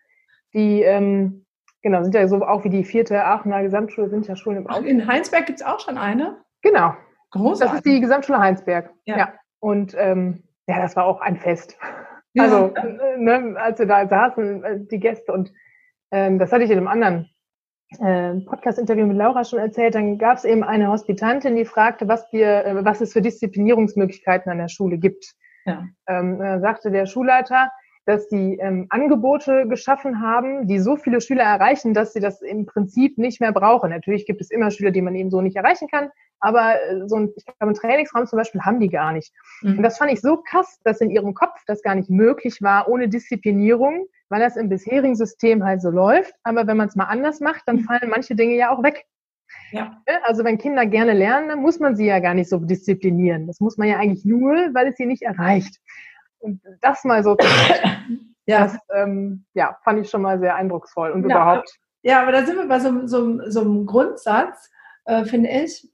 die ähm, genau sind ja so auch wie die vierte Aachener Gesamtschule sind ja Schulen im Ach, In Heinsberg gibt es auch schon eine? Genau. Großartig. Das ist die Gesamtschule Heinsberg. Ja. ja. Und ähm, ja, das war auch ein Fest. Ja. Also, äh, ne, als wir da saßen, äh, die Gäste und ähm, das hatte ich in einem anderen Podcast-Interview mit Laura schon erzählt, dann gab es eben eine Hospitantin, die fragte, was wir, äh, was es für Disziplinierungsmöglichkeiten an der Schule gibt. Ja. Ähm, sagte der Schulleiter, dass sie ähm, Angebote geschaffen haben, die so viele Schüler erreichen, dass sie das im Prinzip nicht mehr brauchen. Natürlich gibt es immer Schüler, die man eben so nicht erreichen kann, aber äh, so ein, ich glaube, einen Trainingsraum zum Beispiel haben die gar nicht. Mhm. Und das fand ich so krass, dass in ihrem Kopf das gar nicht möglich war ohne Disziplinierung, weil das im bisherigen System halt so läuft. Aber wenn man es mal anders macht, dann mhm. fallen manche Dinge ja auch weg. Ja. Also wenn Kinder gerne lernen, dann muss man sie ja gar nicht so disziplinieren. Das muss man ja eigentlich nur, weil es sie nicht erreicht. Und das mal so ja. das ähm, ja, fand ich schon mal sehr eindrucksvoll und ja, überhaupt. Ja, aber da sind wir bei so, so, so einem Grundsatz, äh, finde ich.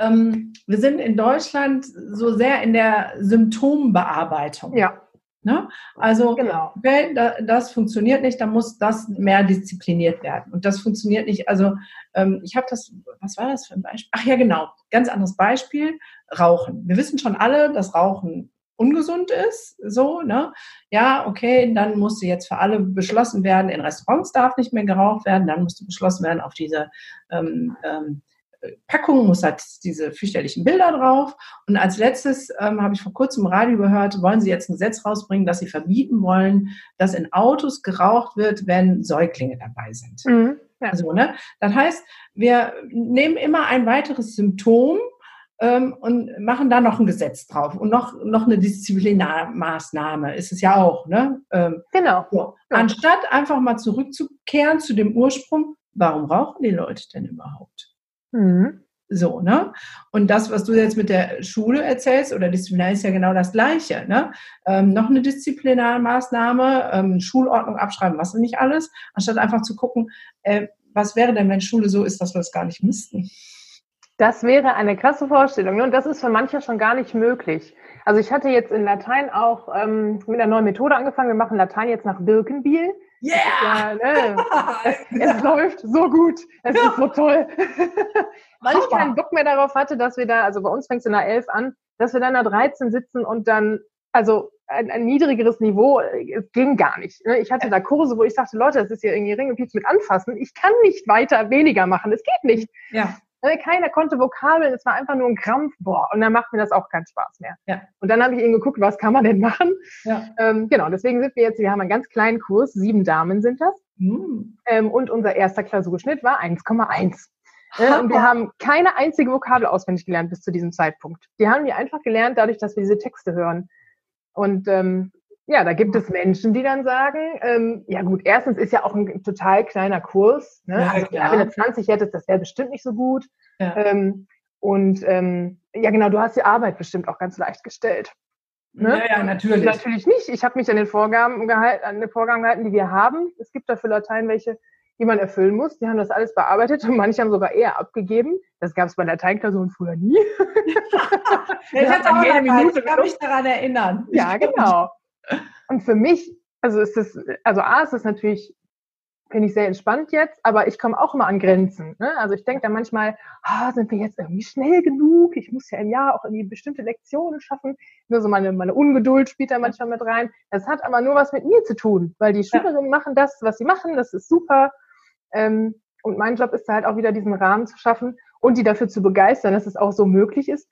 Ähm, wir sind in Deutschland so sehr in der Symptombearbeitung. Ja. Ne? Also, genau. okay, da, das funktioniert nicht, da muss das mehr diszipliniert werden. Und das funktioniert nicht. Also, ähm, ich habe das, was war das für ein Beispiel? Ach ja, genau, ganz anderes Beispiel, Rauchen. Wir wissen schon alle, dass Rauchen ungesund ist, so, ne? Ja, okay, dann musste jetzt für alle beschlossen werden, in Restaurants darf nicht mehr geraucht werden, dann musste beschlossen werden, auf diese ähm, ähm, Packung muss halt diese fürchterlichen Bilder drauf. Und als letztes ähm, habe ich vor kurzem im Radio gehört, wollen Sie jetzt ein Gesetz rausbringen, dass Sie verbieten wollen, dass in Autos geraucht wird, wenn Säuglinge dabei sind. Mhm, ja. Also, ne? Das heißt, wir nehmen immer ein weiteres Symptom ähm, und machen da noch ein Gesetz drauf und noch, noch eine Disziplinarmaßnahme ist es ja auch. Ne? Ähm, genau. So. Anstatt einfach mal zurückzukehren zu dem Ursprung, warum rauchen die Leute denn überhaupt? Mhm. So, ne? Und das, was du jetzt mit der Schule erzählst oder Disziplinar, ist ja genau das Gleiche, ne? Ähm, noch eine Disziplinarmaßnahme, ähm, Schulordnung abschreiben, was nicht alles, anstatt einfach zu gucken, äh, was wäre denn, wenn Schule so ist, dass wir es gar nicht müssten? Das wäre eine krasse Vorstellung ne? und das ist für manche schon gar nicht möglich. Also ich hatte jetzt in Latein auch ähm, mit einer neuen Methode angefangen. Wir machen Latein jetzt nach Birkenbiel. Yeah! Ja, ne? es, läuft so gut. Es ja. ist so toll. Weil ich keinen Bock mehr darauf hatte, dass wir da, also bei uns fängt es in der 11 an, dass wir dann da 13 sitzen und dann, also ein, ein niedrigeres Niveau, es ging gar nicht. Ne? Ich hatte da Kurse, wo ich sagte, Leute, das ist ja irgendwie Ring und Piez mit anfassen. Ich kann nicht weiter weniger machen. Es geht nicht. Ja. Ne? Keiner konnte Vokabeln, es war einfach nur ein Krampf. Boah, und dann macht mir das auch keinen Spaß mehr. Ja. Und dann habe ich eben geguckt, was kann man denn machen? Ja. Ähm, genau, deswegen sind wir jetzt, wir haben einen ganz kleinen Kurs, sieben Damen sind das. Hm. Ähm, und unser erster Klausurschnitt war 1,1. Äh, und wir haben keine einzige Vokabel auswendig gelernt bis zu diesem Zeitpunkt. Die haben wir einfach gelernt, dadurch, dass wir diese Texte hören. Und ähm, ja, da gibt es Menschen, die dann sagen, ähm, ja gut, erstens ist ja auch ein total kleiner Kurs. Ne? Ja, also klar. wenn du 20 hättest, das wäre bestimmt nicht so gut. Ja. Ähm, und ähm, ja genau, du hast die Arbeit bestimmt auch ganz leicht gestellt. Ne? Ja, ja, natürlich. Natürlich nicht. Ich habe mich an den Vorgaben gehalten, an den Vorgaben gehalten, die wir haben. Es gibt dafür Latein welche, die man erfüllen muss. Die haben das alles bearbeitet und manche haben sogar eher abgegeben. Das gab es bei Lateinklausuren früher nie. Ja, ich ich kann mich daran erinnern. Ja, genau. Und für mich, also ist es, also A ist es natürlich, finde ich sehr entspannt jetzt, aber ich komme auch immer an Grenzen. Ne? Also ich denke da manchmal, ah, sind wir jetzt irgendwie schnell genug? Ich muss ja im Jahr auch irgendwie bestimmte Lektionen schaffen. Nur so meine, meine Ungeduld spielt da manchmal mit rein. Das hat aber nur was mit mir zu tun, weil die Schülerinnen machen das, was sie machen, das ist super. Ähm, und mein Job ist da halt auch wieder diesen Rahmen zu schaffen und die dafür zu begeistern, dass es auch so möglich ist.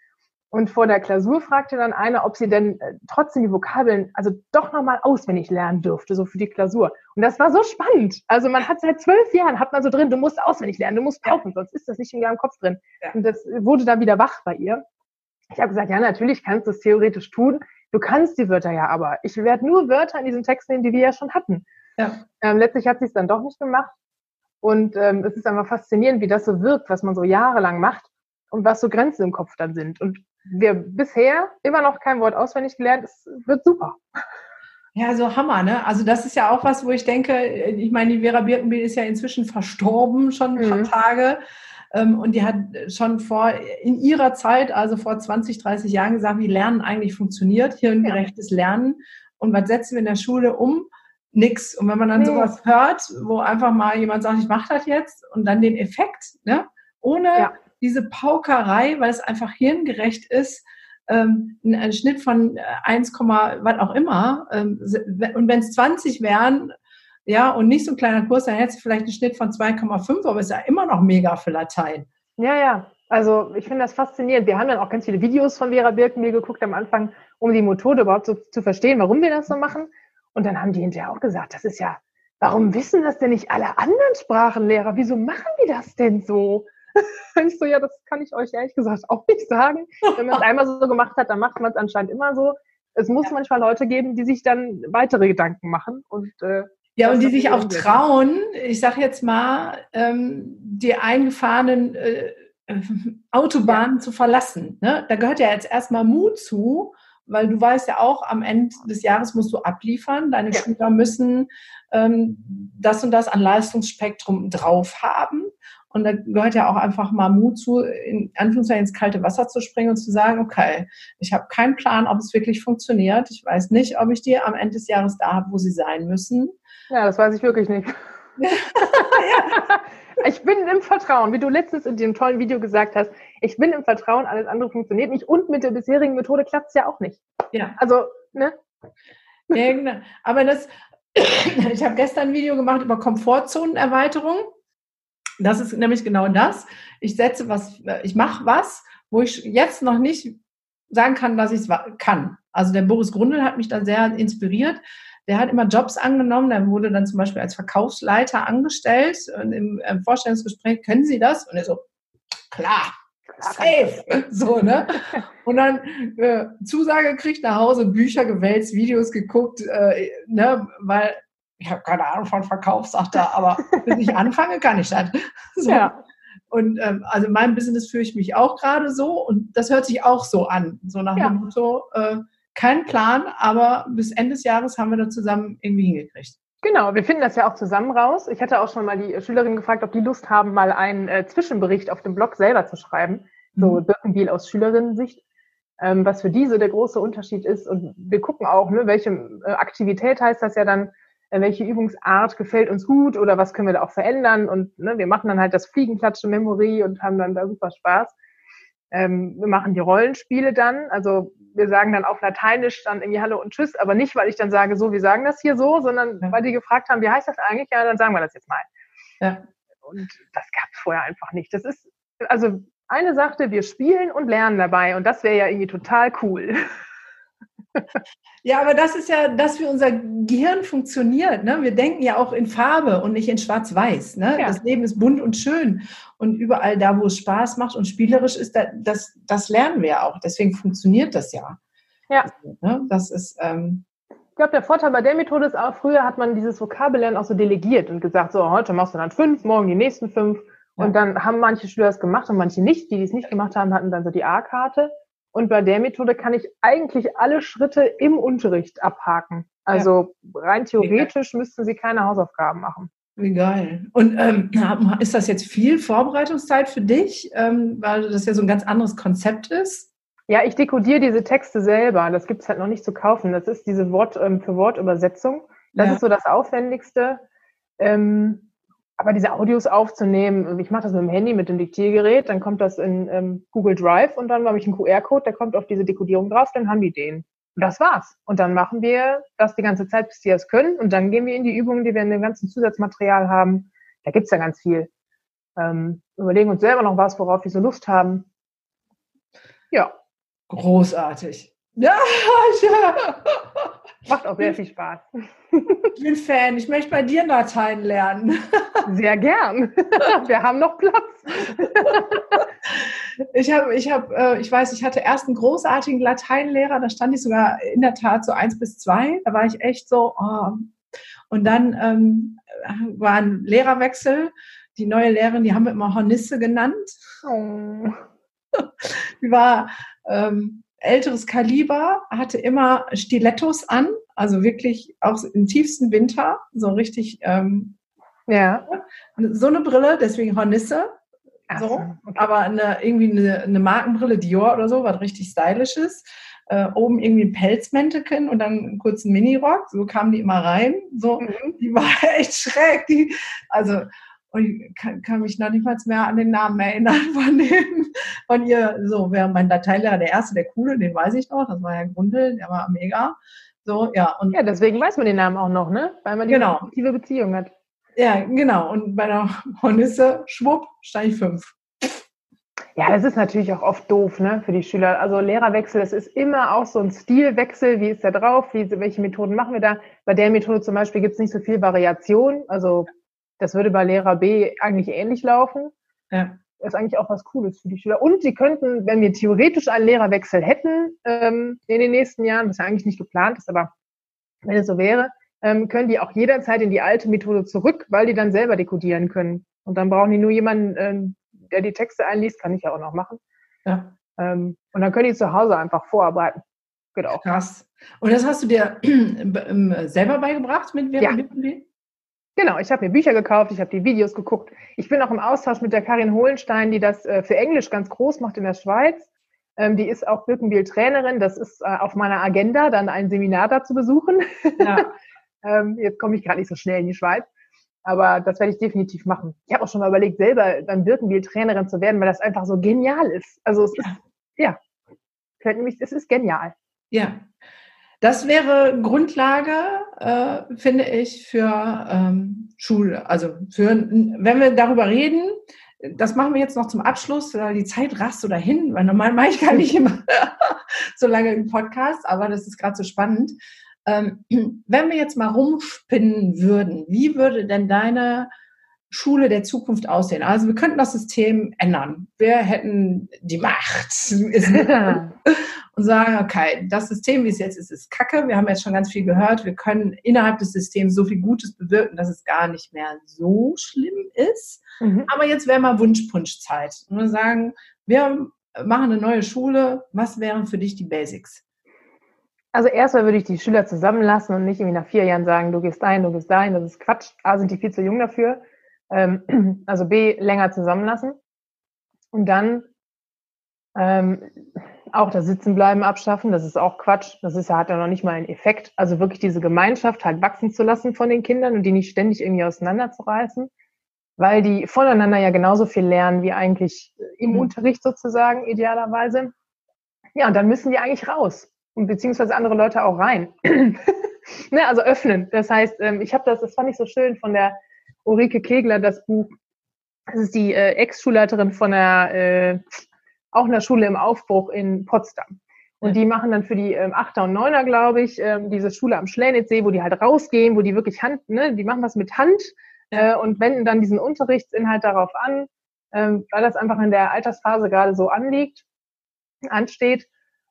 Und vor der Klausur fragte dann einer, ob sie denn äh, trotzdem die Vokabeln, also doch nochmal auswendig lernen dürfte, so für die Klausur. Und das war so spannend. Also man hat seit zwölf Jahren, hat man so drin, du musst auswendig lernen, du musst pauken, sonst ist das nicht in ihrem Kopf drin. Ja. Und das wurde dann wieder wach bei ihr. Ich habe gesagt, ja, natürlich kannst du es theoretisch tun. Du kannst die Wörter ja aber. Ich werde nur Wörter in diesen Text nehmen, die wir ja schon hatten. Ja. Ähm, letztlich hat sie es dann doch nicht gemacht. Und ähm, es ist einfach faszinierend, wie das so wirkt, was man so jahrelang macht und was so Grenzen im Kopf dann sind. Und wir bisher immer noch kein Wort auswendig gelernt. Es wird super. Ja, so Hammer, ne? Also das ist ja auch was, wo ich denke, ich meine, die Vera Birkenbiel ist ja inzwischen verstorben, schon ein paar Mhm. Tage. Ähm, Und die hat schon vor, in ihrer Zeit, also vor 20, 30 Jahren gesagt, wie Lernen eigentlich funktioniert, hirngerechtes Lernen. Und was setzen wir in der Schule um? Nix. Und wenn man dann Nee. sowas hört, wo einfach mal jemand sagt, ich mache das jetzt und dann den Effekt, ne? Ohne Ja. Diese Paukerei, weil es einfach hirngerecht ist, ähm, ein, ein Schnitt von äh, 1, was auch immer. Ähm, und wenn es 20 wären, ja, und nicht so ein kleiner Kurs, dann hättest du vielleicht einen Schnitt von 2,5, aber ist ja immer noch mega für Latein. Ja, ja. Also ich finde das faszinierend. Wir haben dann auch ganz viele Videos von Vera Birkenbiel geguckt am Anfang, um die Methode überhaupt so zu verstehen, warum wir das so machen. Und dann haben die hinterher auch gesagt, das ist ja, warum wissen das denn nicht alle anderen Sprachenlehrer? Wieso machen die das denn so? Ich so, ja, das kann ich euch ehrlich gesagt auch nicht sagen. Wenn man es einmal so gemacht hat, dann macht man es anscheinend immer so. Es muss manchmal Leute geben, die sich dann weitere Gedanken machen. Und äh, Ja, und die sich auch trauen, ich sage jetzt mal, ähm, die eingefahrenen äh, Autobahnen zu verlassen. Ne? Da gehört ja jetzt erstmal Mut zu, weil du weißt ja auch, am Ende des Jahres musst du abliefern. Deine Ja. Schüler müssen ähm, das und das an Leistungsspektrum drauf haben. Und da gehört ja auch einfach mal Mut zu, in Anführungszeichen ins kalte Wasser zu springen und zu sagen, okay, ich habe keinen Plan, ob es wirklich funktioniert. Ich weiß nicht, ob ich die am Ende des Jahres da habe, wo sie sein müssen. ja, das weiß ich wirklich nicht. Ich bin im Vertrauen, wie du letztens in dem tollen Video gesagt hast. Ich bin im Vertrauen, alles andere funktioniert nicht. Und mit der bisherigen Methode klappt es ja auch nicht. Ja. Also, ne? Ja, genau. Aber das, ich habe gestern ein Video gemacht über Komfortzonenerweiterung. Das ist nämlich genau das. Ich setze was, ich mache was, wo ich jetzt noch nicht sagen kann, dass ich es kann. Also der Boris Grundl hat mich da sehr inspiriert. Der hat immer Jobs angenommen. Der wurde dann zum Beispiel als Verkaufsleiter angestellt. Und im äh, Vorstellungsgespräch, können Sie das? Und er so, klar, safe. So, ne? Und dann äh, Zusage gekriegt, nach Hause Bücher gewälzt, Videos geguckt, äh, ne? Weil ich habe keine Ahnung von Verkauf, sagt er, aber bis ich anfange, kann ich das. So. Ja. Und ähm, also in meinem Business fühle ich mich auch gerade so und das hört sich auch so an. So nach Ja. dem Motto, äh, kein Plan, aber bis Ende des Jahres haben wir das zusammen irgendwie hingekriegt. Genau, wir finden das ja auch zusammen raus. Ich hatte auch schon mal die Schülerinnen gefragt, ob die Lust haben, mal einen äh, Zwischenbericht auf dem Blog selber zu schreiben. So Mhm. Birkenbiel aus Schülerinnensicht. Ähm, was für diese der große Unterschied ist. Und wir gucken auch, ne, welche äh, Aktivität heißt das ja dann, äh, welche Übungsart gefällt uns gut oder was können wir da auch verändern. Und ne, wir machen dann halt das Fliegenklatsche-Memory und haben dann da super Spaß. Ähm, wir machen die Rollenspiele dann. Also wir sagen dann auf Lateinisch dann irgendwie Hallo und Tschüss, aber nicht, weil ich dann sage, so, wir sagen das hier so, sondern weil die gefragt haben, wie heißt das eigentlich? Ja, dann sagen wir das jetzt mal. Ja. Und das gab es vorher einfach nicht. Das ist, also eine sagte, wir spielen und lernen dabei und das wäre ja irgendwie total cool. Ja, aber das ist ja das, wie unser Gehirn funktioniert. Ne? Wir denken ja auch in Farbe und nicht in Schwarz-Weiß. Ne? Ja. Das Leben ist bunt und schön. Und überall da, wo es Spaß macht und spielerisch ist, das, das lernen wir auch. Deswegen funktioniert das ja. Ja. Also, ne? Das ist. Ähm, ich glaube, der Vorteil bei der Methode ist auch, früher hat man dieses Vokabellernen auch so delegiert und gesagt, so, heute machst du dann fünf, morgen die nächsten fünf. Ja. Und dann haben manche Schüler es gemacht und manche nicht. Die, die es nicht gemacht haben, hatten dann so die A-Karte. Und bei der Methode kann ich eigentlich alle Schritte im Unterricht abhaken. Also ja. rein theoretisch müssten sie keine Hausaufgaben machen. Wie geil. Und ähm, ist das jetzt viel Vorbereitungszeit für dich, ähm, weil das ja so ein ganz anderes Konzept ist? Ja, ich dekodiere diese Texte selber. Das gibt es halt noch nicht zu kaufen. Das ist diese Wort ähm, für Wort Übersetzung. Das ja. ist so das Aufwendigste. Ähm, aber diese Audios aufzunehmen, ich mache das mit dem Handy, mit dem Diktiergerät, dann kommt das in ähm, Google Drive und dann habe ich einen QR-Code, der kommt auf diese Dekodierung drauf, dann haben die den. Und das war's. Und dann machen wir das die ganze Zeit, bis die es können. Und dann gehen wir in die Übungen, die wir in dem ganzen Zusatzmaterial haben. Da gibt's ja ganz viel. Ähm, überlegen uns selber noch was, worauf wir so Lust haben. Ja. Großartig. Ja, ja. Macht auch sehr viel Spaß. Ich bin Fan. Ich möchte bei dir Latein lernen. Sehr gern. Wir haben noch Platz. Ich habe, ich habe, äh, ich weiß, ich hatte erst einen großartigen Lateinlehrer. Da stand ich sogar in der Tat so eins bis zwei. Da war ich echt so. Oh. Und dann ähm, war ein Lehrerwechsel. Die neue Lehrerin, die haben wir immer Hornisse genannt. Oh. Die war ähm, älteres Kaliber, hatte immer Stilettos an, also wirklich auch im tiefsten Winter, so richtig, ähm, ja. So eine Brille, deswegen Hornisse. So, okay. aber eine, irgendwie eine, eine, Markenbrille, Dior oder so, was richtig stylisch ist. Äh, oben irgendwie ein Pelzmäntelchen und dann einen kurzen Minirock. So kamen die immer rein. So, mhm. die war echt schräg. Die, also und ich kann, kann, mich noch nicht mal mehr an den Namen erinnern von dem, von ihr. So, wäre mein Dateilehrer der erste, der coole, den weiß ich noch, das war ja Grundel, der war mega. So, ja. Und ja, deswegen weiß man den Namen auch noch, ne? Weil man die genau. aktive Beziehung hat. Ja, genau. Und bei der Hornisse, schwupp, ich fünf. Ja, das ist natürlich auch oft doof, ne, für die Schüler. Also Lehrerwechsel, es ist immer auch so ein Stilwechsel. Wie ist der drauf? Wie, welche Methoden machen wir da? Bei der Methode zum Beispiel gibt es nicht so viel Variation. Also das würde bei Lehrer B eigentlich ähnlich laufen. Ja. Das ist eigentlich auch was Cooles für die Schüler. Und sie könnten, wenn wir theoretisch einen Lehrerwechsel hätten ähm, in den nächsten Jahren, was ja eigentlich nicht geplant ist, aber wenn es so wäre, ähm, können die auch jederzeit in die alte Methode zurück, weil die dann selber dekodieren können. Und dann brauchen die nur jemanden, ähm, der die Texte einliest, kann ich ja auch noch machen. Ja. Ähm, und dann können die zu Hause einfach vorarbeiten. Genau. Krass. Und das hast du dir selber beigebracht mit ja. Genau, ich habe mir Bücher gekauft, ich habe die Videos geguckt. Ich bin auch im Austausch mit der Karin Hohlenstein, die das äh, für Englisch ganz groß macht in der Schweiz. Ähm, die ist auch Birkenbiel-Trainerin. Das ist äh, auf meiner Agenda, dann ein Seminar dazu besuchen. Ja. ähm, jetzt komme ich gerade nicht so schnell in die Schweiz. Aber das werde ich definitiv machen. Ich habe auch schon mal überlegt, selber dann Birkenbiel-Trainerin zu werden, weil das einfach so genial ist. Also es ja. ist, ja, nämlich, es ist genial. Ja, das wäre Grundlage, äh, finde ich, für ähm, Schule. Also für, wenn wir darüber reden, das machen wir jetzt noch zum Abschluss, weil die Zeit rast so dahin, weil normal mache ich gar nicht immer so lange im Podcast, aber das ist gerade so spannend. Ähm, wenn wir jetzt mal rumspinnen würden, wie würde denn deine Schule der Zukunft aussehen? Also wir könnten das System ändern. Wir hätten die Macht. und sagen, okay, das System, wie es jetzt ist, ist kacke. Wir haben jetzt schon ganz viel gehört. Wir können innerhalb des Systems so viel Gutes bewirken, dass es gar nicht mehr so schlimm ist. Mhm. Aber jetzt wäre mal Wunschpunschzeit. Und wir sagen, wir machen eine neue Schule. Was wären für dich die Basics? Also erstmal würde ich die Schüler zusammenlassen und nicht irgendwie nach vier Jahren sagen, du gehst ein, du gehst dahin. Das ist Quatsch. A, sind die viel zu jung dafür. Ähm, also B, länger zusammenlassen. Und dann ähm, auch das Sitzenbleiben abschaffen, das ist auch Quatsch. Das ist, hat ja noch nicht mal einen Effekt. Also wirklich diese Gemeinschaft halt wachsen zu lassen von den Kindern und die nicht ständig irgendwie auseinanderzureißen, weil die voneinander ja genauso viel lernen wie eigentlich im mhm. Unterricht sozusagen, idealerweise. Ja, und dann müssen die eigentlich raus und beziehungsweise andere Leute auch rein. ne, also öffnen. Das heißt, ähm, ich habe das, das fand ich so schön von der Ulrike Kegler, das Buch. Das ist die äh, Ex-Schulleiterin von der, äh, auch einer Schule im Aufbruch in Potsdam. Und die machen dann für die ähm, Achter und Neuner, glaube ich, ähm, diese Schule am Schlänitzsee, wo die halt rausgehen, wo die wirklich Hand, ne, die machen was mit Hand äh, und wenden dann diesen Unterrichtsinhalt darauf an, ähm, weil das einfach in der Altersphase gerade so anliegt, ansteht.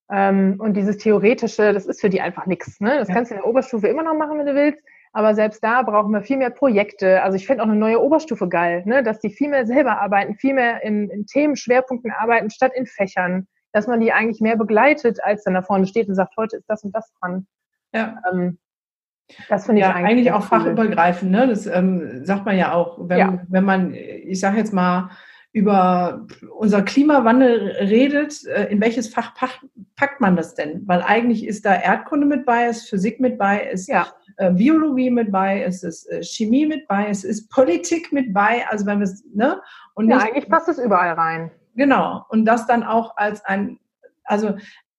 Ähm, und dieses Theoretische, das ist für die einfach nichts. Ne? Das ja. kannst du in der Oberstufe immer noch machen, wenn du willst. Aber selbst da brauchen wir viel mehr Projekte. Also ich finde auch eine neue Oberstufe geil, ne? dass die viel mehr selber arbeiten, viel mehr in, in Themenschwerpunkten arbeiten, statt in Fächern. Dass man die eigentlich mehr begleitet, als dann da vorne steht und sagt, heute ist das und das dran. Ja. Ähm, das finde ich ja, eigentlich, eigentlich auch cool. fachübergreifend. Ne? Das ähm, sagt man ja auch, wenn, ja. wenn man, ich sage jetzt mal, über unser Klimawandel redet, äh, in welches Fach packt man das denn? Weil eigentlich ist da Erdkunde mit bei, ist Physik mit bei, ist ja. Äh, Biologie mit bei, es ist äh, Chemie mit bei, es ist Politik mit bei. Also wenn wir es, ne? Und ja, eigentlich passt es überall rein. Genau. Und das dann auch als ein, also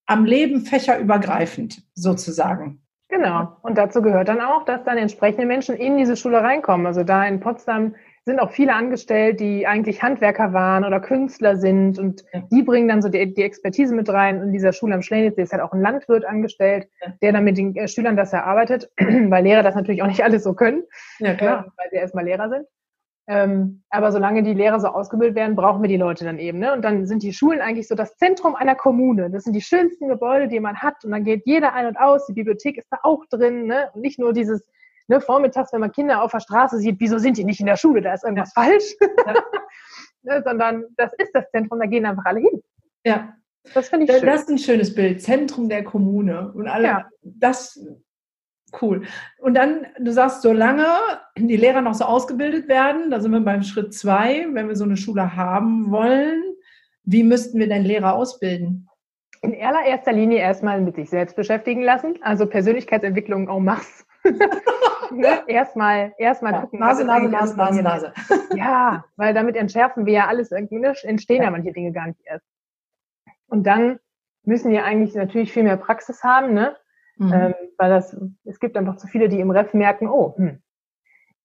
am Leben fächerübergreifend sozusagen. Genau. Und dazu gehört dann auch, dass dann entsprechende Menschen in diese Schule reinkommen. Also da in Potsdam sind auch viele angestellt, die eigentlich Handwerker waren oder Künstler sind und ja. die bringen dann so die, die, Expertise mit rein. In dieser Schule am Schlenitz ist halt auch ein Landwirt angestellt, ja. der dann mit den äh, Schülern das erarbeitet, weil Lehrer das natürlich auch nicht alles so können, ja, klar. Äh, weil sie erstmal Lehrer sind. Ähm, aber solange die Lehrer so ausgebildet werden, brauchen wir die Leute dann eben. Ne? Und dann sind die Schulen eigentlich so das Zentrum einer Kommune. Das sind die schönsten Gebäude, die man hat. Und dann geht jeder ein und aus. Die Bibliothek ist da auch drin. Ne? Und nicht nur dieses ne, vormittags, wenn man Kinder auf der Straße sieht, wieso sind die nicht in der Schule? Da ist irgendwas ja. falsch. Ja. ne, sondern das ist das Zentrum, da gehen einfach alle hin. Ja. Das finde ich schön. Das ist ein schönes Bild. Zentrum der Kommune. Und alle, ja. das, cool. Und dann, du sagst, solange die Lehrer noch so ausgebildet werden, da sind wir beim Schritt zwei, wenn wir so eine Schule haben wollen, wie müssten wir denn Lehrer ausbilden? In allererster Linie erstmal mit sich selbst beschäftigen lassen, also Persönlichkeitsentwicklung en masse ne? Erstmal erstmal ja, gucken. Nase, Nase, Nase, Nase, Nase. Ja, weil damit entschärfen wir ja alles, ne? entstehen ja. ja manche Dinge gar nicht erst. Und dann müssen wir eigentlich natürlich viel mehr Praxis haben, ne? Mhm. Ähm, weil das, es gibt einfach zu viele, die im Ref merken, oh, hm,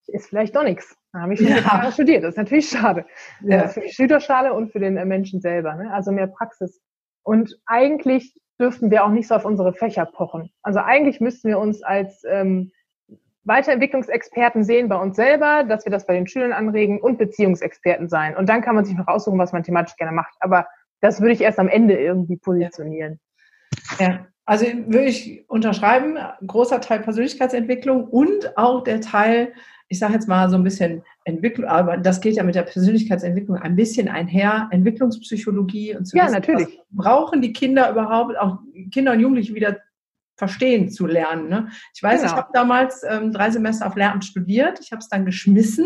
ist vielleicht doch nichts. Da habe ich schon ja. studiert. Das ist natürlich schade. Ja. Äh, für die Schülerschale und für den äh, Menschen selber. Ne? Also mehr Praxis. Und eigentlich dürften wir auch nicht so auf unsere Fächer pochen. Also eigentlich müssten wir uns als ähm, Weiterentwicklungsexperten sehen bei uns selber, dass wir das bei den Schülern anregen und Beziehungsexperten sein. Und dann kann man sich noch aussuchen, was man thematisch gerne macht. Aber das würde ich erst am Ende irgendwie positionieren. Ja, also würde ich unterschreiben, großer Teil Persönlichkeitsentwicklung und auch der Teil ich sage jetzt mal so ein bisschen Entwicklung, aber das geht ja mit der Persönlichkeitsentwicklung ein bisschen einher, Entwicklungspsychologie und so. Ja, wissen, natürlich. Brauchen die Kinder überhaupt, auch Kinder und Jugendliche wieder verstehen zu lernen. Ne? Ich weiß, genau. ich habe damals ähm, drei Semester auf Lehramt studiert, ich habe es dann geschmissen,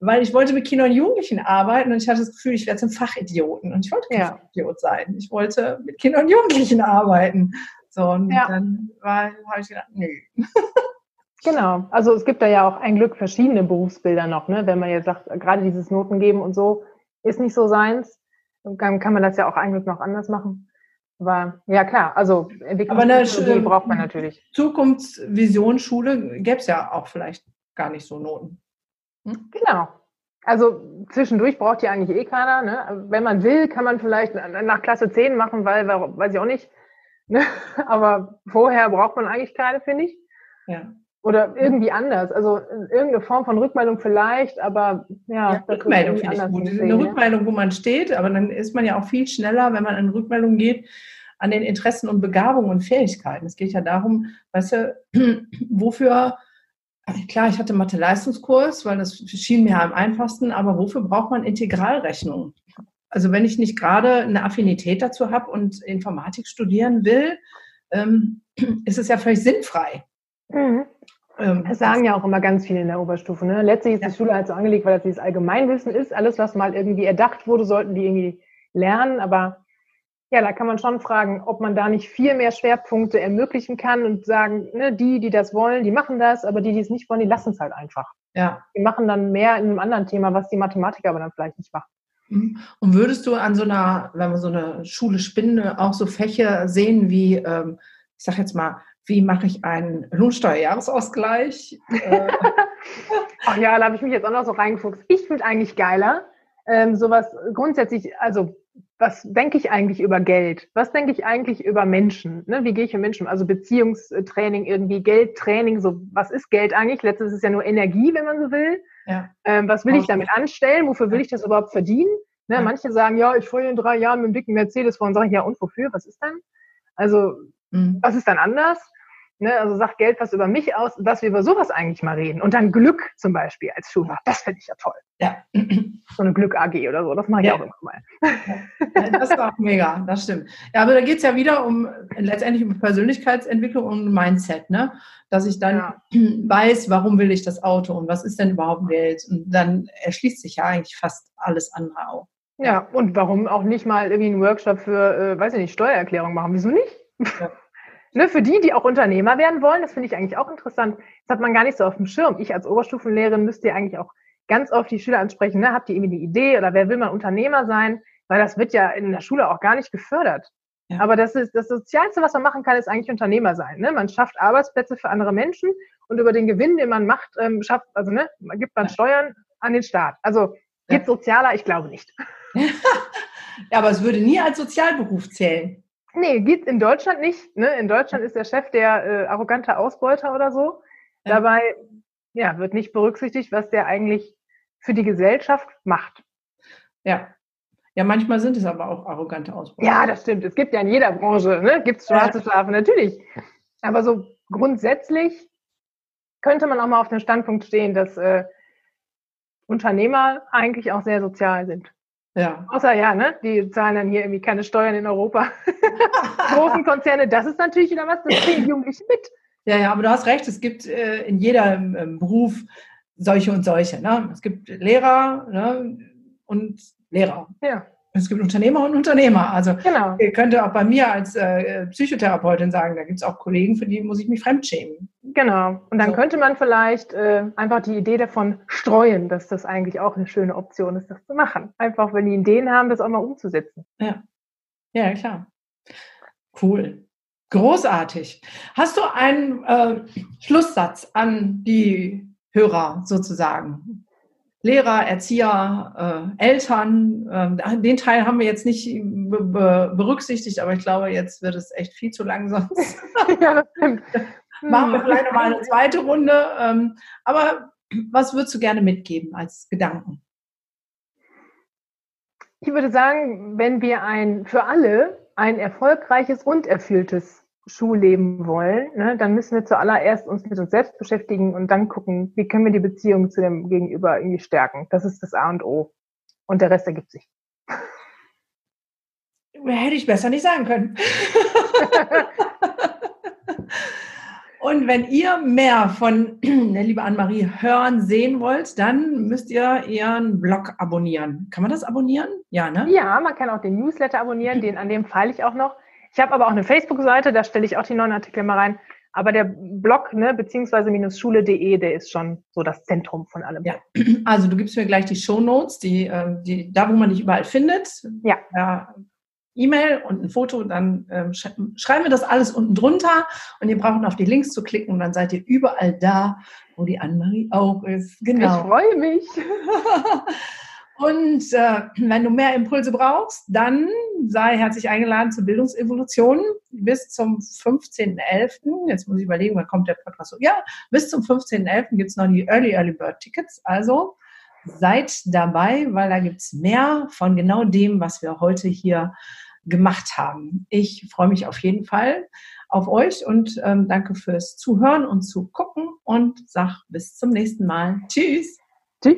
weil ich wollte mit Kindern und Jugendlichen arbeiten und ich hatte das Gefühl, ich werde zum Fachidioten und ich wollte kein ja. Fachidiot sein. Ich wollte mit Kindern und Jugendlichen arbeiten. So, und ja. dann habe ich gedacht, nö. Genau, also es gibt da ja auch ein Glück verschiedene Berufsbilder noch, ne? wenn man jetzt sagt, gerade dieses Noten geben und so ist nicht so seins, dann kann man das ja auch ein Glück noch anders machen. Aber ja klar, also Entwicklungspsychologie braucht man natürlich. Zukunftsvision Schule gäbe es ja auch vielleicht gar nicht so Noten. Hm? Genau. Also zwischendurch braucht die eigentlich eh keiner. Ne? Wenn man will, kann man vielleicht nach Klasse 10 machen, weil, weiß ich auch nicht. Ne? Aber vorher braucht man eigentlich keine, finde ich. Ja. Oder irgendwie anders. Also irgendeine Form von Rückmeldung vielleicht, aber ja. ja Rückmeldung finde ich gut. Sehen, eine Rückmeldung, wo man steht, aber dann ist man ja auch viel schneller, wenn man an Rückmeldung geht, an den Interessen und Begabungen und Fähigkeiten. Es geht ja darum, weißt du, wofür, klar, ich hatte Mathe-Leistungskurs, weil das schien mir am einfachsten, aber wofür braucht man Integralrechnung? Also wenn ich nicht gerade eine Affinität dazu habe und Informatik studieren will, ähm, ist es ja völlig sinnfrei. Mhm. Ähm, das sagen ja auch immer ganz viele in der Oberstufe. Ne? Letztlich ist ja. die Schule halt so angelegt, weil das dieses Allgemeinwissen ist. Alles, was mal irgendwie erdacht wurde, sollten die irgendwie lernen. Aber ja, da kann man schon fragen, ob man da nicht viel mehr Schwerpunkte ermöglichen kann und sagen, ne, die, die das wollen, die machen das, aber die, die es nicht wollen, die lassen es halt einfach. Ja. Die machen dann mehr in einem anderen Thema, was die Mathematiker aber dann vielleicht nicht machen. Mhm. Und würdest du an so einer, wenn wir so eine Schule spinnen, auch so Fächer sehen wie, ähm, ich sag jetzt mal, wie mache ich einen Lohnsteuerjahresausgleich? Ach ja, da habe ich mich jetzt auch noch so reingefuchst. Ich finde eigentlich geiler, ähm, sowas grundsätzlich, also was denke ich eigentlich über Geld? Was denke ich eigentlich über Menschen? Ne? Wie gehe ich mit Menschen? Also Beziehungstraining, irgendwie Geldtraining, so was ist Geld eigentlich? Letztes ist ja nur Energie, wenn man so will. Ja. Ähm, was will ich damit anstellen? Wofür will ich das überhaupt verdienen? Ne? Ja. Manche sagen, ja, ich fahre in drei Jahren mit einem dicken Mercedes vor und sage, ja, und wofür? Was ist dann? Also, mhm. was ist dann anders? Ne, also sagt Geld was über mich aus, dass wir über sowas eigentlich mal reden. Und dann Glück zum Beispiel als Schulfach. Das finde ich ja toll. Ja. So eine Glück AG oder so, das mache ich ja. auch immer mal. Ja, das ist auch mega, das stimmt. Ja, aber da geht es ja wieder um letztendlich um Persönlichkeitsentwicklung und Mindset, ne? Dass ich dann ja. weiß, warum will ich das Auto und was ist denn überhaupt Geld? Und dann erschließt sich ja eigentlich fast alles andere auch. Ja, und warum auch nicht mal irgendwie einen Workshop für, äh, weiß ich nicht, Steuererklärung machen? Wieso nicht? Ja. Ne, für die, die auch Unternehmer werden wollen, das finde ich eigentlich auch interessant. Das hat man gar nicht so auf dem Schirm. Ich als Oberstufenlehrerin müsste ja eigentlich auch ganz oft die Schüler ansprechen, ne, habt ihr irgendwie eine Idee oder wer will mal Unternehmer sein? Weil das wird ja in der Schule auch gar nicht gefördert. Ja. Aber das ist das Sozialste, was man machen kann, ist eigentlich Unternehmer sein. Ne? Man schafft Arbeitsplätze für andere Menschen und über den Gewinn, den man macht, ähm, schafft, also ne, man gibt man Steuern an den Staat. Also geht ja. sozialer? Ich glaube nicht. ja, aber es würde nie als Sozialberuf zählen. Nee, gibt in Deutschland nicht. Ne? In Deutschland ist der Chef der äh, arrogante Ausbeuter oder so. Ja. Dabei ja, wird nicht berücksichtigt, was der eigentlich für die Gesellschaft macht. Ja. Ja, manchmal sind es aber auch arrogante Ausbeuter. Ja, das stimmt. Es gibt ja in jeder Branche, ne? gibt es schwarze Schafe, natürlich. Aber so grundsätzlich könnte man auch mal auf den Standpunkt stehen, dass äh, Unternehmer eigentlich auch sehr sozial sind. Ja. Außer ja, ne? Die zahlen dann hier irgendwie keine Steuern in Europa. Großen Konzerne, das ist natürlich wieder was, das kriegen Jugendliche mit. Ja, ja, aber du hast recht, es gibt äh, in jedem ähm, Beruf solche und solche. Ne? Es gibt Lehrer ne? und Lehrer. Ja. Es gibt Unternehmer und Unternehmer. Also genau. ihr könnt auch bei mir als äh, Psychotherapeutin sagen, da gibt es auch Kollegen, für die muss ich mich fremdschämen. Genau. Und dann so. könnte man vielleicht äh, einfach die Idee davon streuen, dass das eigentlich auch eine schöne Option ist, das zu machen. Einfach, wenn die Ideen haben, das auch mal umzusetzen. Ja. Ja, klar. Cool. Großartig. Hast du einen äh, Schlusssatz an die Hörer sozusagen? Lehrer, Erzieher, äh, Eltern. Äh, den Teil haben wir jetzt nicht be berücksichtigt, aber ich glaube, jetzt wird es echt viel zu lang sonst. ja, das stimmt. Machen wir vielleicht nochmal eine zweite Runde. Ähm, aber was würdest du gerne mitgeben als Gedanken? Ich würde sagen, wenn wir ein für alle ein erfolgreiches und erfülltes Schulleben wollen, ne, dann müssen wir zuallererst uns mit uns selbst beschäftigen und dann gucken, wie können wir die Beziehung zu dem Gegenüber irgendwie stärken. Das ist das A und O. Und der Rest ergibt sich. Hätte ich besser nicht sagen können. Und wenn ihr mehr von der liebe Anne-Marie hören, sehen wollt, dann müsst ihr ihren Blog abonnieren. Kann man das abonnieren? Ja, ne? Ja, man kann auch den Newsletter abonnieren, den an dem feile ich auch noch. Ich habe aber auch eine Facebook-Seite, da stelle ich auch die neuen Artikel mal rein. Aber der Blog, ne, beziehungsweise minus schule.de, der ist schon so das Zentrum von allem. Ja, also du gibst mir gleich die Show Notes, die, ähm, die, da wo man dich überall findet. Ja. ja E-Mail und ein Foto, dann ähm, schreiben wir das alles unten drunter und ihr braucht auf die Links zu klicken und dann seid ihr überall da, wo die Annemarie auch ist. Genau. Ich freue mich. Und äh, wenn du mehr Impulse brauchst, dann sei herzlich eingeladen zur Bildungsevolution bis zum 15.11. Jetzt muss ich überlegen, wann kommt der Podcast so? Ja, bis zum 15.11. gibt es noch die Early Early Bird Tickets. Also seid dabei, weil da gibt es mehr von genau dem, was wir heute hier gemacht haben. Ich freue mich auf jeden Fall auf euch und ähm, danke fürs Zuhören und zu gucken und sag bis zum nächsten Mal. Tschüss. Tschüss.